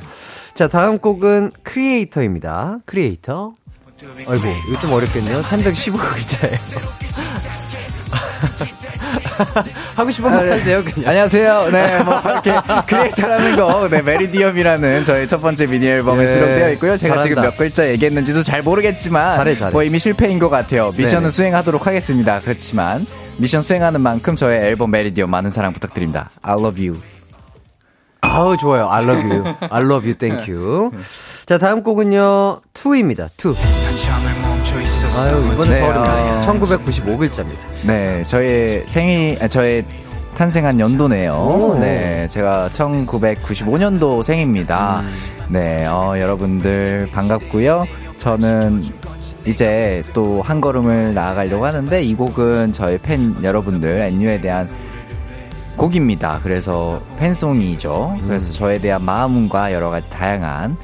자, 다음 곡은 크리에이터입니다. 크리에이터. 아이고, 이거 좀 어렵겠네요. 315글자예요. 하고 싶은 말 하세요, 그냥. 안녕하세요. 네, 뭐 이렇게 Creator라는 거, 네 Meridiem이라는 저희 첫 번째 미니 앨범에 네, 수록되어 있고요. 제가 잘한다. 지금 몇 글자 얘기했는지도 잘 모르겠지만, 잘해, 잘해. 뭐 이미 실패인 것 같아요. 미션은 네네. 수행하도록 하겠습니다. 그렇지만 미션 수행하는 만큼 저의 앨범 Meridiem 많은 사랑 부탁드립니다. I love you. 아우, 좋아요. I love you. I love you. Thank you. 자, 다음 곡은요. 2입니다. 2. 아유, 이번엔 네, 더 어렵네요. 아. 1995글자입니다. 네, 저의 생일, 아, 저의 탄생한 연도네요. 오. 네, 제가 1995년도 생입니다. 음. 네, 어, 여러분들 반갑고요. 저는 이제 또 한 걸음을 나아가려고 하는데 이 곡은 저희 팬 여러분들 NU에 대한 곡입니다. 그래서 팬송이죠. 그래서 저에 대한 마음과 여러 가지 다양한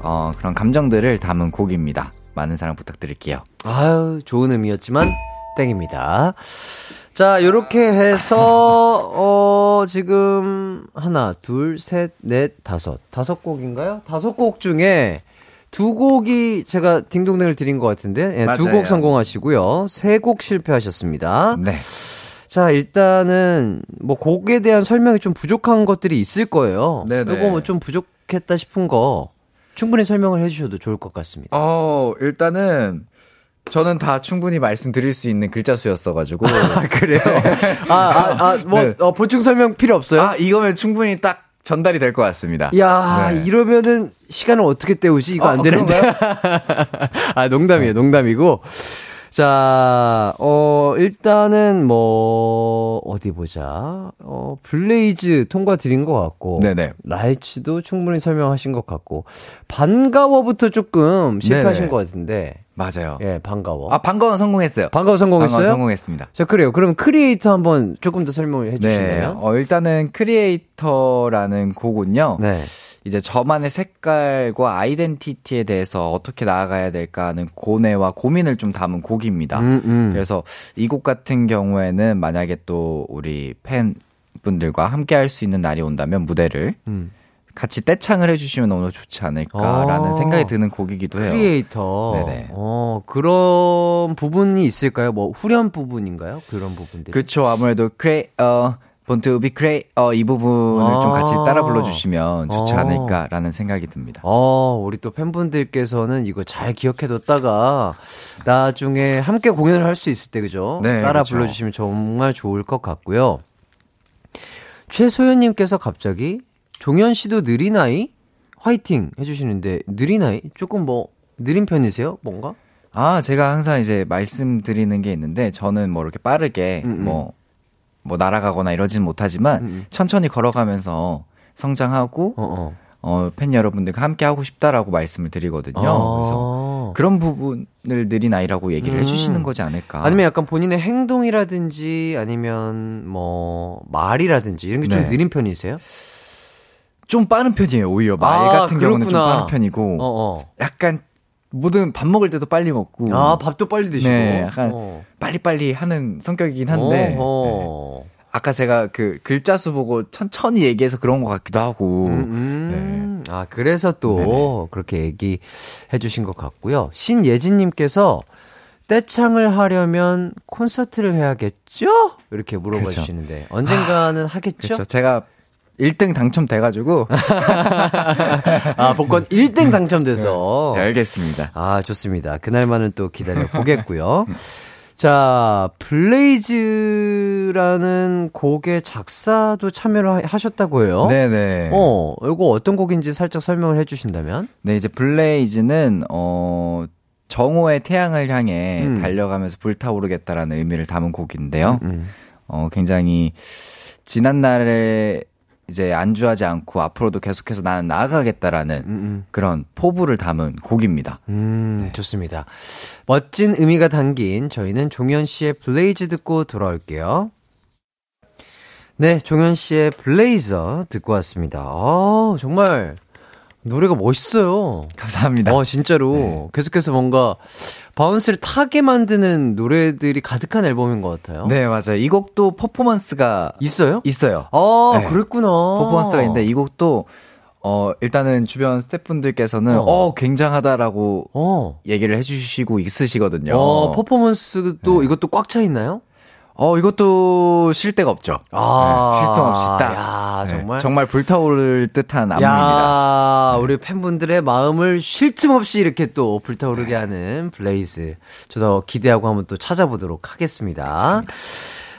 어, 그런 감정들을 담은 곡입니다. 많은 사랑 부탁드릴게요. 아유, 좋은 의미였지만, 땡입니다. 자, 요렇게 해서, 어, 지금, 하나, 둘, 셋, 넷, 다섯. 다섯 곡인가요? 다섯 곡 중에, 두 곡이 제가 딩동댕을 드린 것 같은데, 예, 두. 곡 성공하시고요. 세 곡 실패하셨습니다. 네. 자, 일단은, 뭐, 곡에 대한 설명이 좀 부족한 것들이 있을 거예요. 네네. 이거 뭐 좀 부족했다 싶은 거, 충분히 설명을 해주셔도 좋을 것 같습니다. 어, 일단은 저는 다 충분히 말씀드릴 수 있는 글자 수였어가지고. 아, 그래요? 아, 아, 아, 뭐, 네. 어, 보충 설명 필요 없어요? 아, 이거면 충분히 딱 전달이 될 것 같습니다. 야, 네. 이러면은 시간을 어떻게 때우지? 이거 어, 안 되는데. 아, 농담이에요, 농담이고. 자, 어, 일단은 뭐, 어디 보자. 어, Blaze 통과 드린 것 같고. 네네. Lights도 충분히 설명하신 것 같고. 반가워부터 조금 실패하신 네네. 것 같은데. 맞아요. 예, 반가워. 아, 반가워 성공했어요. 반가워 성공했어요? 반가워 성공했습니다. 자, 그래요. 그럼 크리에이터 한번 조금 더 설명을 네. 해주시나요? 어, 일단은 Creator라는 곡은요. 네. 이제 저만의 색깔과 아이덴티티에 대해서 어떻게 나아가야 될까 하는 고뇌와 고민을 좀 담은 곡입니다. 음, 음. 그래서 이 곡 같은 경우에는 만약에 또 우리 팬분들과 함께 할 수 있는 날이 온다면 무대를 음. 같이 떼창을 해주시면 너무 좋지 않을까라는 아. 생각이 드는 곡이기도 해요. 크리에이터. 네네. 어, 그런 부분이 있을까요? 뭐, 후렴 부분인가요? 그런 부분들. 그쵸. 아무래도 Creator, born to be Creator, 이 부분을 좀 아. 같이 따라 불러주시면 좋지 아. 않을까라는 생각이 듭니다. 어, 우리 또 팬분들께서는 이거 잘 기억해뒀다가 나중에 함께 공연을 할 수 있을 때, 그죠? 네, 따라 그쵸. 불러주시면 정말 좋을 것 같고요. 최소연님께서 갑자기 종현 씨도 느린 아이 화이팅 해주시는데 느린 아이 조금 뭐 느린 편이세요? 뭔가? 아, 제가 항상 이제 말씀드리는 게 있는데, 저는 뭐 이렇게 빠르게, 음, 음. 뭐, 뭐 날아가거나 이러진 못하지만, 음, 음. 천천히 걸어가면서 성장하고, 어 어. 어, 팬 여러분들과 함께 하고 싶다라고 말씀을 드리거든요. 그래서 아. 그런 부분을 느린 아이라고 얘기를 음. 해주시는 거지 않을까. 아니면 약간 본인의 행동이라든지 아니면 뭐 말이라든지 이런 게좀 네. 느린 편이세요? 좀 빠른 편이에요, 오히려. 말 아, 같은 경우는 좀 그렇구나. 빠른 편이고, 어 어. 약간, 모든 밥 먹을 때도 빨리 먹고, 아 밥도 빨리 드시고. 네, 약간 어. 빨리빨리 하는 성격이긴 한데, 네. 어허. 아까 제가 그 글자 수 보고 천천히 얘기해서 그런 것 같기도 하고, 음, 아, 그래서 또 그렇게 얘기해 주신 것 같고요. 신예진님께서 떼창을 하려면 콘서트를 해야겠죠? 이렇게 물어봐 그쵸. 주시는데 언젠가는 하겠죠? 그렇죠. 제가 1등 당첨돼가지고, 아, 복권 1등 당첨돼서. 네, 알겠습니다. 아, 좋습니다. 그날만은 또 기다려 보겠고요. 자, 블레이즈라는 곡의 작사도 참여를 하- 하셨다고 해요. 네네. 어, 이거 어떤 곡인지 살짝 설명을 해 주신다면? 네, 이제 블레이즈는, 어, 정오의 태양을 향해 음. 달려가면서 불타오르겠다라는 의미를 담은 곡인데요. 음. 어, 굉장히, 지난날에 이제 안주하지 않고 앞으로도 계속해서 나는 나아가겠다라는 음, 그런 포부를 담은 곡입니다. 음, 좋습니다. 멋진 의미가 담긴 저희는 종현 씨의 Blaze 듣고 돌아올게요. 네, 종현 씨의 Blaze 듣고 왔습니다. 아, 정말 노래가 멋있어요. 감사합니다. 어, 진짜로. 계속해서 뭔가 bounce를 타게 만드는 노래들이 가득한 앨범인 것 같아요. 네, 맞아요. 이 곡도 퍼포먼스가 있어요? 있어요. 아, 네. 그랬구나. 퍼포먼스가 있는데 이 곡도 어 일단은 주변 스태프분들께서는 어. 어, 굉장하다라고 어. 얘기를 해주시고 있으시거든요. 어, 퍼포먼스도 네. 이것도 꽉 차 있나요? 어, 이것도 쉴 데가 없죠. 아, 네, 쉴틈 없이 딱. 야, 네, 정말. 정말 불타오를 듯한 안무입니다. 야, 우리 팬분들의 마음을 쉴 틈 없이 이렇게 또 불타오르게 하는 Blaze. 저도 기대하고 한번 또 찾아보도록 하겠습니다.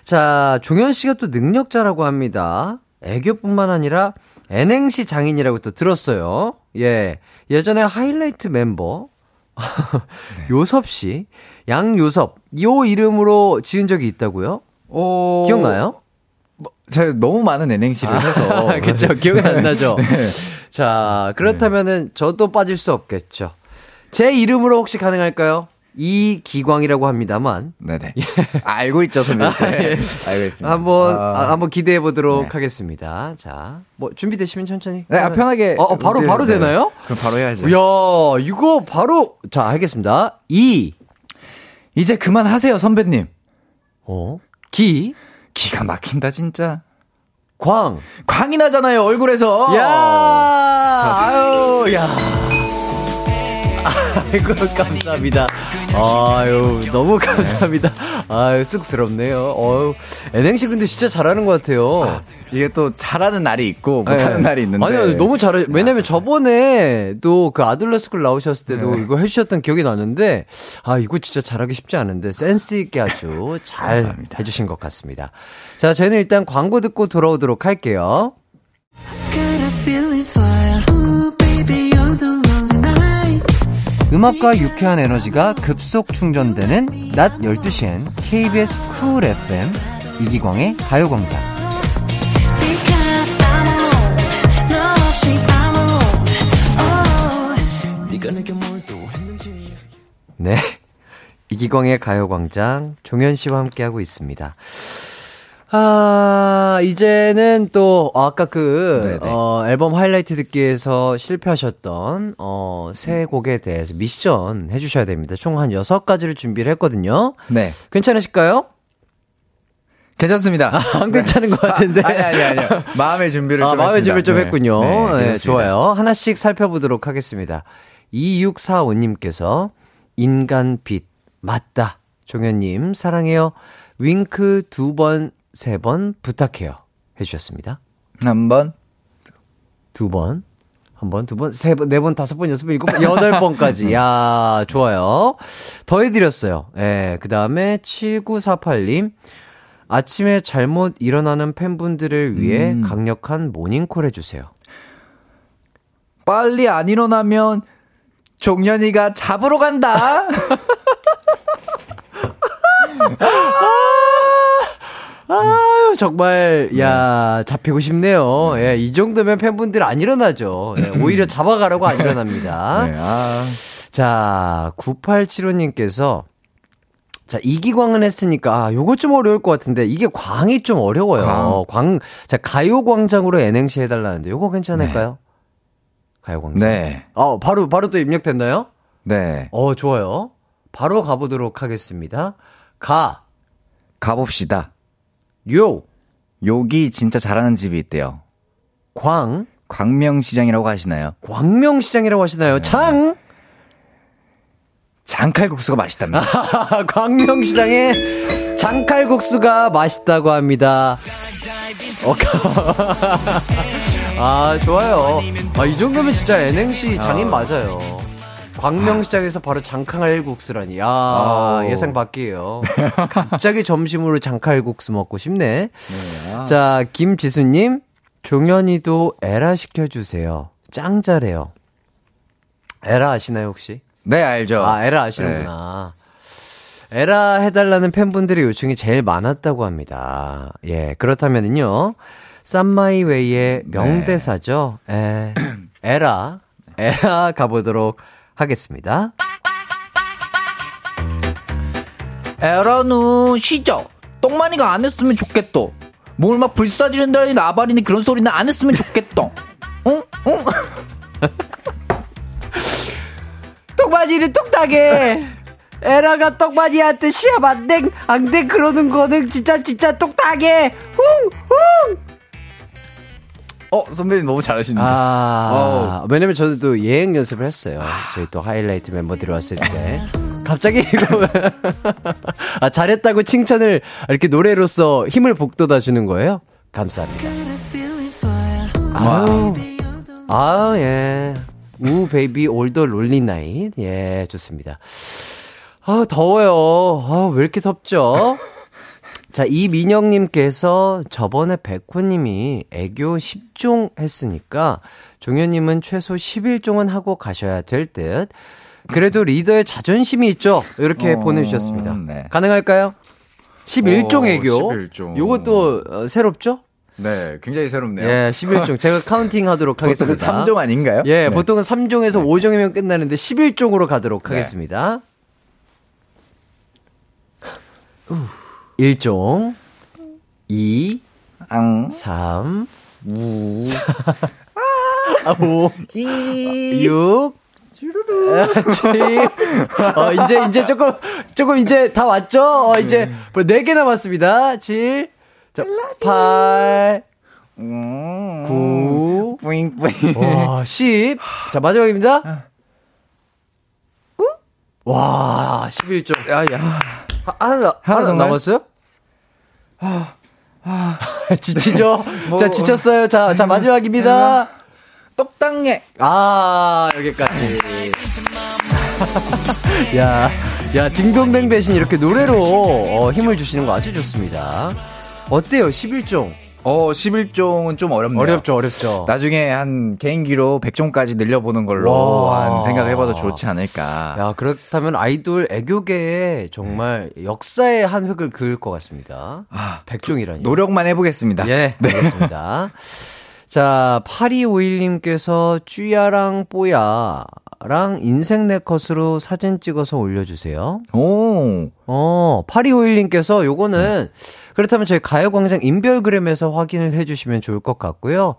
자, 종현 씨가 또 능력자라고 합니다. 애교뿐만 아니라 N행시 장인이라고 또 들었어요. 예. 예전에 하이라이트 멤버 요섭 씨, 양요섭 요 이름으로 지은 적이 있다고요? 어, 기억나요? 제가 너무 많은 N행시를 해서. 그쵸, 기억이 안 나죠? 네. 자, 그렇다면은 저도 빠질 수 없겠죠. 제 이름으로 혹시 가능할까요? 이기광이라고 합니다만. 네네. 알고 있죠, 선배님. 네. 알고 있습니다. 한번, 아. 아, 한번 기대해 보도록 네. 하겠습니다. 자, 뭐, 준비되시면 천천히. 네, 아, 편하게. 어, 어, 바로, 네, 바로 네. 되나요? 그럼 바로 해야죠. 이야, 이거 바로, 자, 알겠습니다. 이, 이제 그만하세요, 선배님. 어, 기, 기가 막힌다, 진짜. 광. 광이 나잖아요, 얼굴에서. 야, 아유, 야. 아이고, 감사합니다. 아유, 너무 감사합니다. 아유, 쑥스럽네요. 어유, N행시 근데 진짜 잘하는 것 같아요. 이게 또 잘하는 날이 있고 못하는 네. 날이 있는데. 아니, 아니, 너무 잘해. 왜냐면 저번에 또 그 아들러스쿨 나오셨을 때도 네. 이거 해주셨던 기억이 나는데, 아, 이거 진짜 잘하기 쉽지 않은데, 센스있게 아주 잘 감사합니다. 해주신 것 같습니다. 자, 저희는 일단 광고 듣고 돌아오도록 할게요. 음악과 유쾌한 에너지가 급속 충전되는 낮 12시엔 KBS Cool FM 이기광의 가요광장. 네. 이기광의 가요광장 종현 씨와 함께하고 있습니다. 아, 이제는 또, 아까 그, 네네. 어, 앨범 하이라이트 듣기에서 실패하셨던, 어, 새 곡에 대해서 미션 해주셔야 됩니다. 총 한 여섯 가지를 준비를 했거든요. 네. 괜찮으실까요? 괜찮습니다. 안 괜찮은 것 같은데. 아니, 아니, 아니요. 마음의 준비를 아, 좀 마음의 했습니다. 준비를 좀 네. 했군요. 네, 네. 좋아요. 하나씩 살펴보도록 하겠습니다. 2645님께서 인간 빛 맞다. 종현님 사랑해요. 윙크 두 번, 세 번 부탁해요. 해주셨습니다. 한 번. 두 번, 한 번, 두 번, 세 번, 네 번, 다섯 번, 여섯 번, 일곱 번, 여덟 번까지. 야, 좋아요. 더해드렸어요. 예, 그 다음에 7948님. 아침에 잘못 일어나는 팬분들을 위해 음. 강력한 모닝콜 해주세요. 빨리 안 일어나면 종현이가 잡으러 간다. 아유, 정말, 야, 잡히고 싶네요. 예, 이 정도면 팬분들 안 일어나죠. 예, 오히려 잡아가라고 안 일어납니다. 네, 아. 자, 9875님께서, 자, 이기광은 했으니까, 아, 요거 좀 어려울 것 같은데, 이게 광이 좀 어려워요. 광, 자, 가요광장으로 N행시 해달라는데, 요거 괜찮을까요? 가요광장. 네. 어, 바로, 바로 또 입력됐나요? 네. 어, 좋아요. 바로 가보도록 하겠습니다. 가, 가봅시다. 요, 여기 진짜 잘하는 집이 있대요. 광, 광명시장이라고 하시나요? 광명시장이라고 하시나요? 장! 장칼국수가 맛있답니다. 아, 광명시장에 장칼국수가 맛있다고 합니다. 어, 아, 좋아요. 아, 이 정도면 진짜 N행시 장인 맞아요. 광명시장에서 바로 장칼국수라니. 야 아우. 예상 밖이에요. 갑자기 점심으로 장칼국수 먹고 싶네. 아. 자, 김지수님, 종현이도 애라 시켜주세요. 짱 잘해요. 애라 아시나요, 혹시? 네, 알죠. 아, 애라 아시는구나. 애라 해달라는 팬분들의 요청이 제일 많았다고 합니다. 예, 그렇다면은요, 쌈마이웨이의 명대사죠. 에, 애라, 애라 가보도록 하겠습니다. 에라누 시죠. 똥마니가 안 했으면 좋겠어. 뭘 막 불사지른다니 나발이니 그런 소리는 안 했으면 좋겠어. 응? 응? 똥바지는 똑딱해! 에라가 똥바지한테 시합 안 돼, 안 돼, 그러는 거는 진짜, 진짜 똑딱해! 쿵! 쿵! 어, 선배님 너무 잘하시는데. 아, 왜냐면 저도 또 예행 연습을 했어요. 저희 또 하이라이트 멤버들이 왔을 때. 갑자기 이거, 아, 잘했다고 칭찬을 이렇게 노래로서 힘을 북돋아 주는 거예요? 감사합니다. 아유, 아, 예. Ooh, baby, all the lonely night. 예, 좋습니다. 아, 더워요. 아, 왜 이렇게 덥죠? 자, 이민영님께서 저번에 백호님이 애교 10종 했으니까 종현님은 최소 11종은 하고 가셔야 될 듯. 그래도 리더의 자존심이 있죠? 이렇게 어, 보내주셨습니다. 네. 가능할까요? 11종 오, 애교. 11종. 요것도 어, 새롭죠? 네, 굉장히 새롭네요. 예, 11종. 제가 counting 하도록 보통 하겠습니다. 3종 아닌가요? 예, 네. 보통은 3종에서 5종이면 끝나는데 11종으로 가도록 네. 하겠습니다. 1종, 2, 앙, 3, 우, 5, 6, 7, 어, 이제, 이제 조금, 조금 이제 다 왔죠? 어, 이제, 뭐 4개 남았습니다. 7, 자, 8, 음, 9, 뿌잉뿌잉. 와, 10. 자, 마지막입니다. 와, 11종. 야, 야. 하- 하나, 하나, 하나 더 남았어요? 지치죠? 뭐- 자, 지쳤어요. 자, 자, 마지막입니다. 똑당해. 아, 여기까지. 야, 야, 딩동댕 대신 이렇게 노래로 어, 힘을 주시는 거 아주 좋습니다. 어때요? 11종. 어, 11종은 좀 어렵네요. 어렵죠, 어렵죠. 나중에 한 개인기로 100종까지 늘려보는 걸로 와. 한 생각해봐도 좋지 않을까. 야, 그렇다면 아이돌 애교계에 정말 역사의 한 획을 그을 것 같습니다. 아, 백종이라니. 노력만 해보겠습니다. 예, 알겠습니다. 자, 8251님께서 쭈야랑 뽀야 랑 인생 네컷으로 사진 찍어서 올려주세요. 오, 어, 8251님께서 요거는 그렇다면 저희 가요광장 인별그램에서 확인을 해주시면 좋을 것 같고요.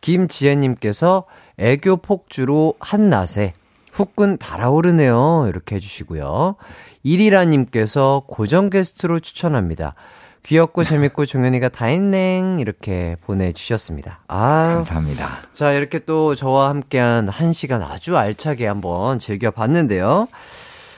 김지혜님께서 애교 폭주로 한낮에 후끈 달아오르네요. 이렇게 해주시고요. 이리라님께서 고정 게스트로 추천합니다. 귀엽고 재밌고 종현이가 다 했냉 이렇게 보내주셨습니다. 아, 감사합니다. 자, 이렇게 또 저와 함께한 한 시간 아주 알차게 한번 즐겨봤는데요.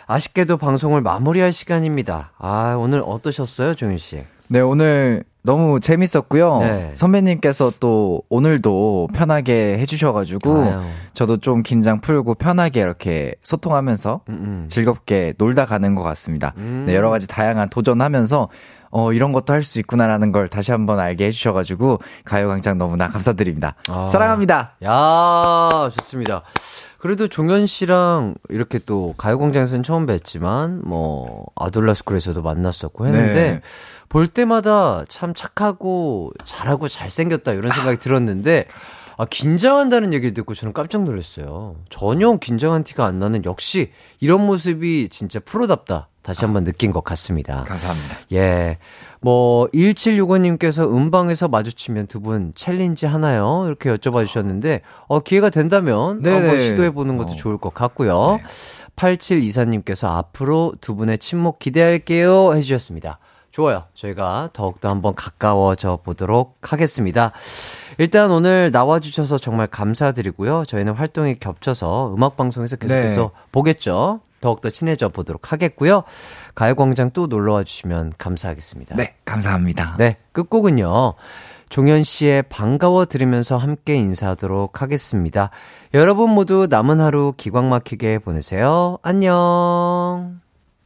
아쉽게도 방송을 마무리할 시간입니다. 아, 오늘 어떠셨어요, 종윤 씨? 네, 오늘 너무 재밌었고요. 네. 선배님께서 또 오늘도 편하게 해주셔가지고, 아유. 저도 좀 긴장 풀고 편하게 이렇게 소통하면서 음, 음. 즐겁게 놀다 가는 것 같습니다. 음. 네, 여러 가지 다양한 도전하면서, 어, 이런 것도 할 수 있구나라는 걸 다시 한번 알게 해주셔가지고, 가요광장 너무나 감사드립니다. 아. 사랑합니다. 야, 좋습니다. 그래도 종현 씨랑 이렇게 또 가요광장에서는 처음 뵀지만, 뭐, 아돌라스쿨에서도 만났었고 했는데, 네. 볼 때마다 참 착하고 잘하고 잘생겼다 이런 생각이 들었는데, 아, 긴장한다는 얘기를 듣고 저는 깜짝 놀랐어요. 전혀 긴장한 티가 안 나는 역시 이런 모습이 진짜 프로답다. 다시 한번 느낀 것 같습니다. 감사합니다. 예. 뭐, 1765님께서 음방에서 마주치면 두 분 챌린지 하나요? 이렇게 여쭤봐 주셨는데, 어, 기회가 된다면 네네. 한번 시도해 보는 것도 어. 좋을 것 같고요. 8724님께서 앞으로 두 분의 친목 기대할게요. 해주셨습니다. 좋아요. 저희가 더욱더 한번 가까워져 보도록 하겠습니다. 일단 오늘 나와주셔서 정말 감사드리고요. 저희는 활동이 겹쳐서 음악방송에서 계속해서 네. 보겠죠. 더욱더 친해져 보도록 하겠고요. 가요광장 또 놀러와 주시면 감사하겠습니다. 네, 감사합니다. 네, 끝곡은요. 종현 씨의 반가워 들으면서 함께 인사하도록 하겠습니다. 여러분 모두 남은 하루 기광 막히게 보내세요. 안녕.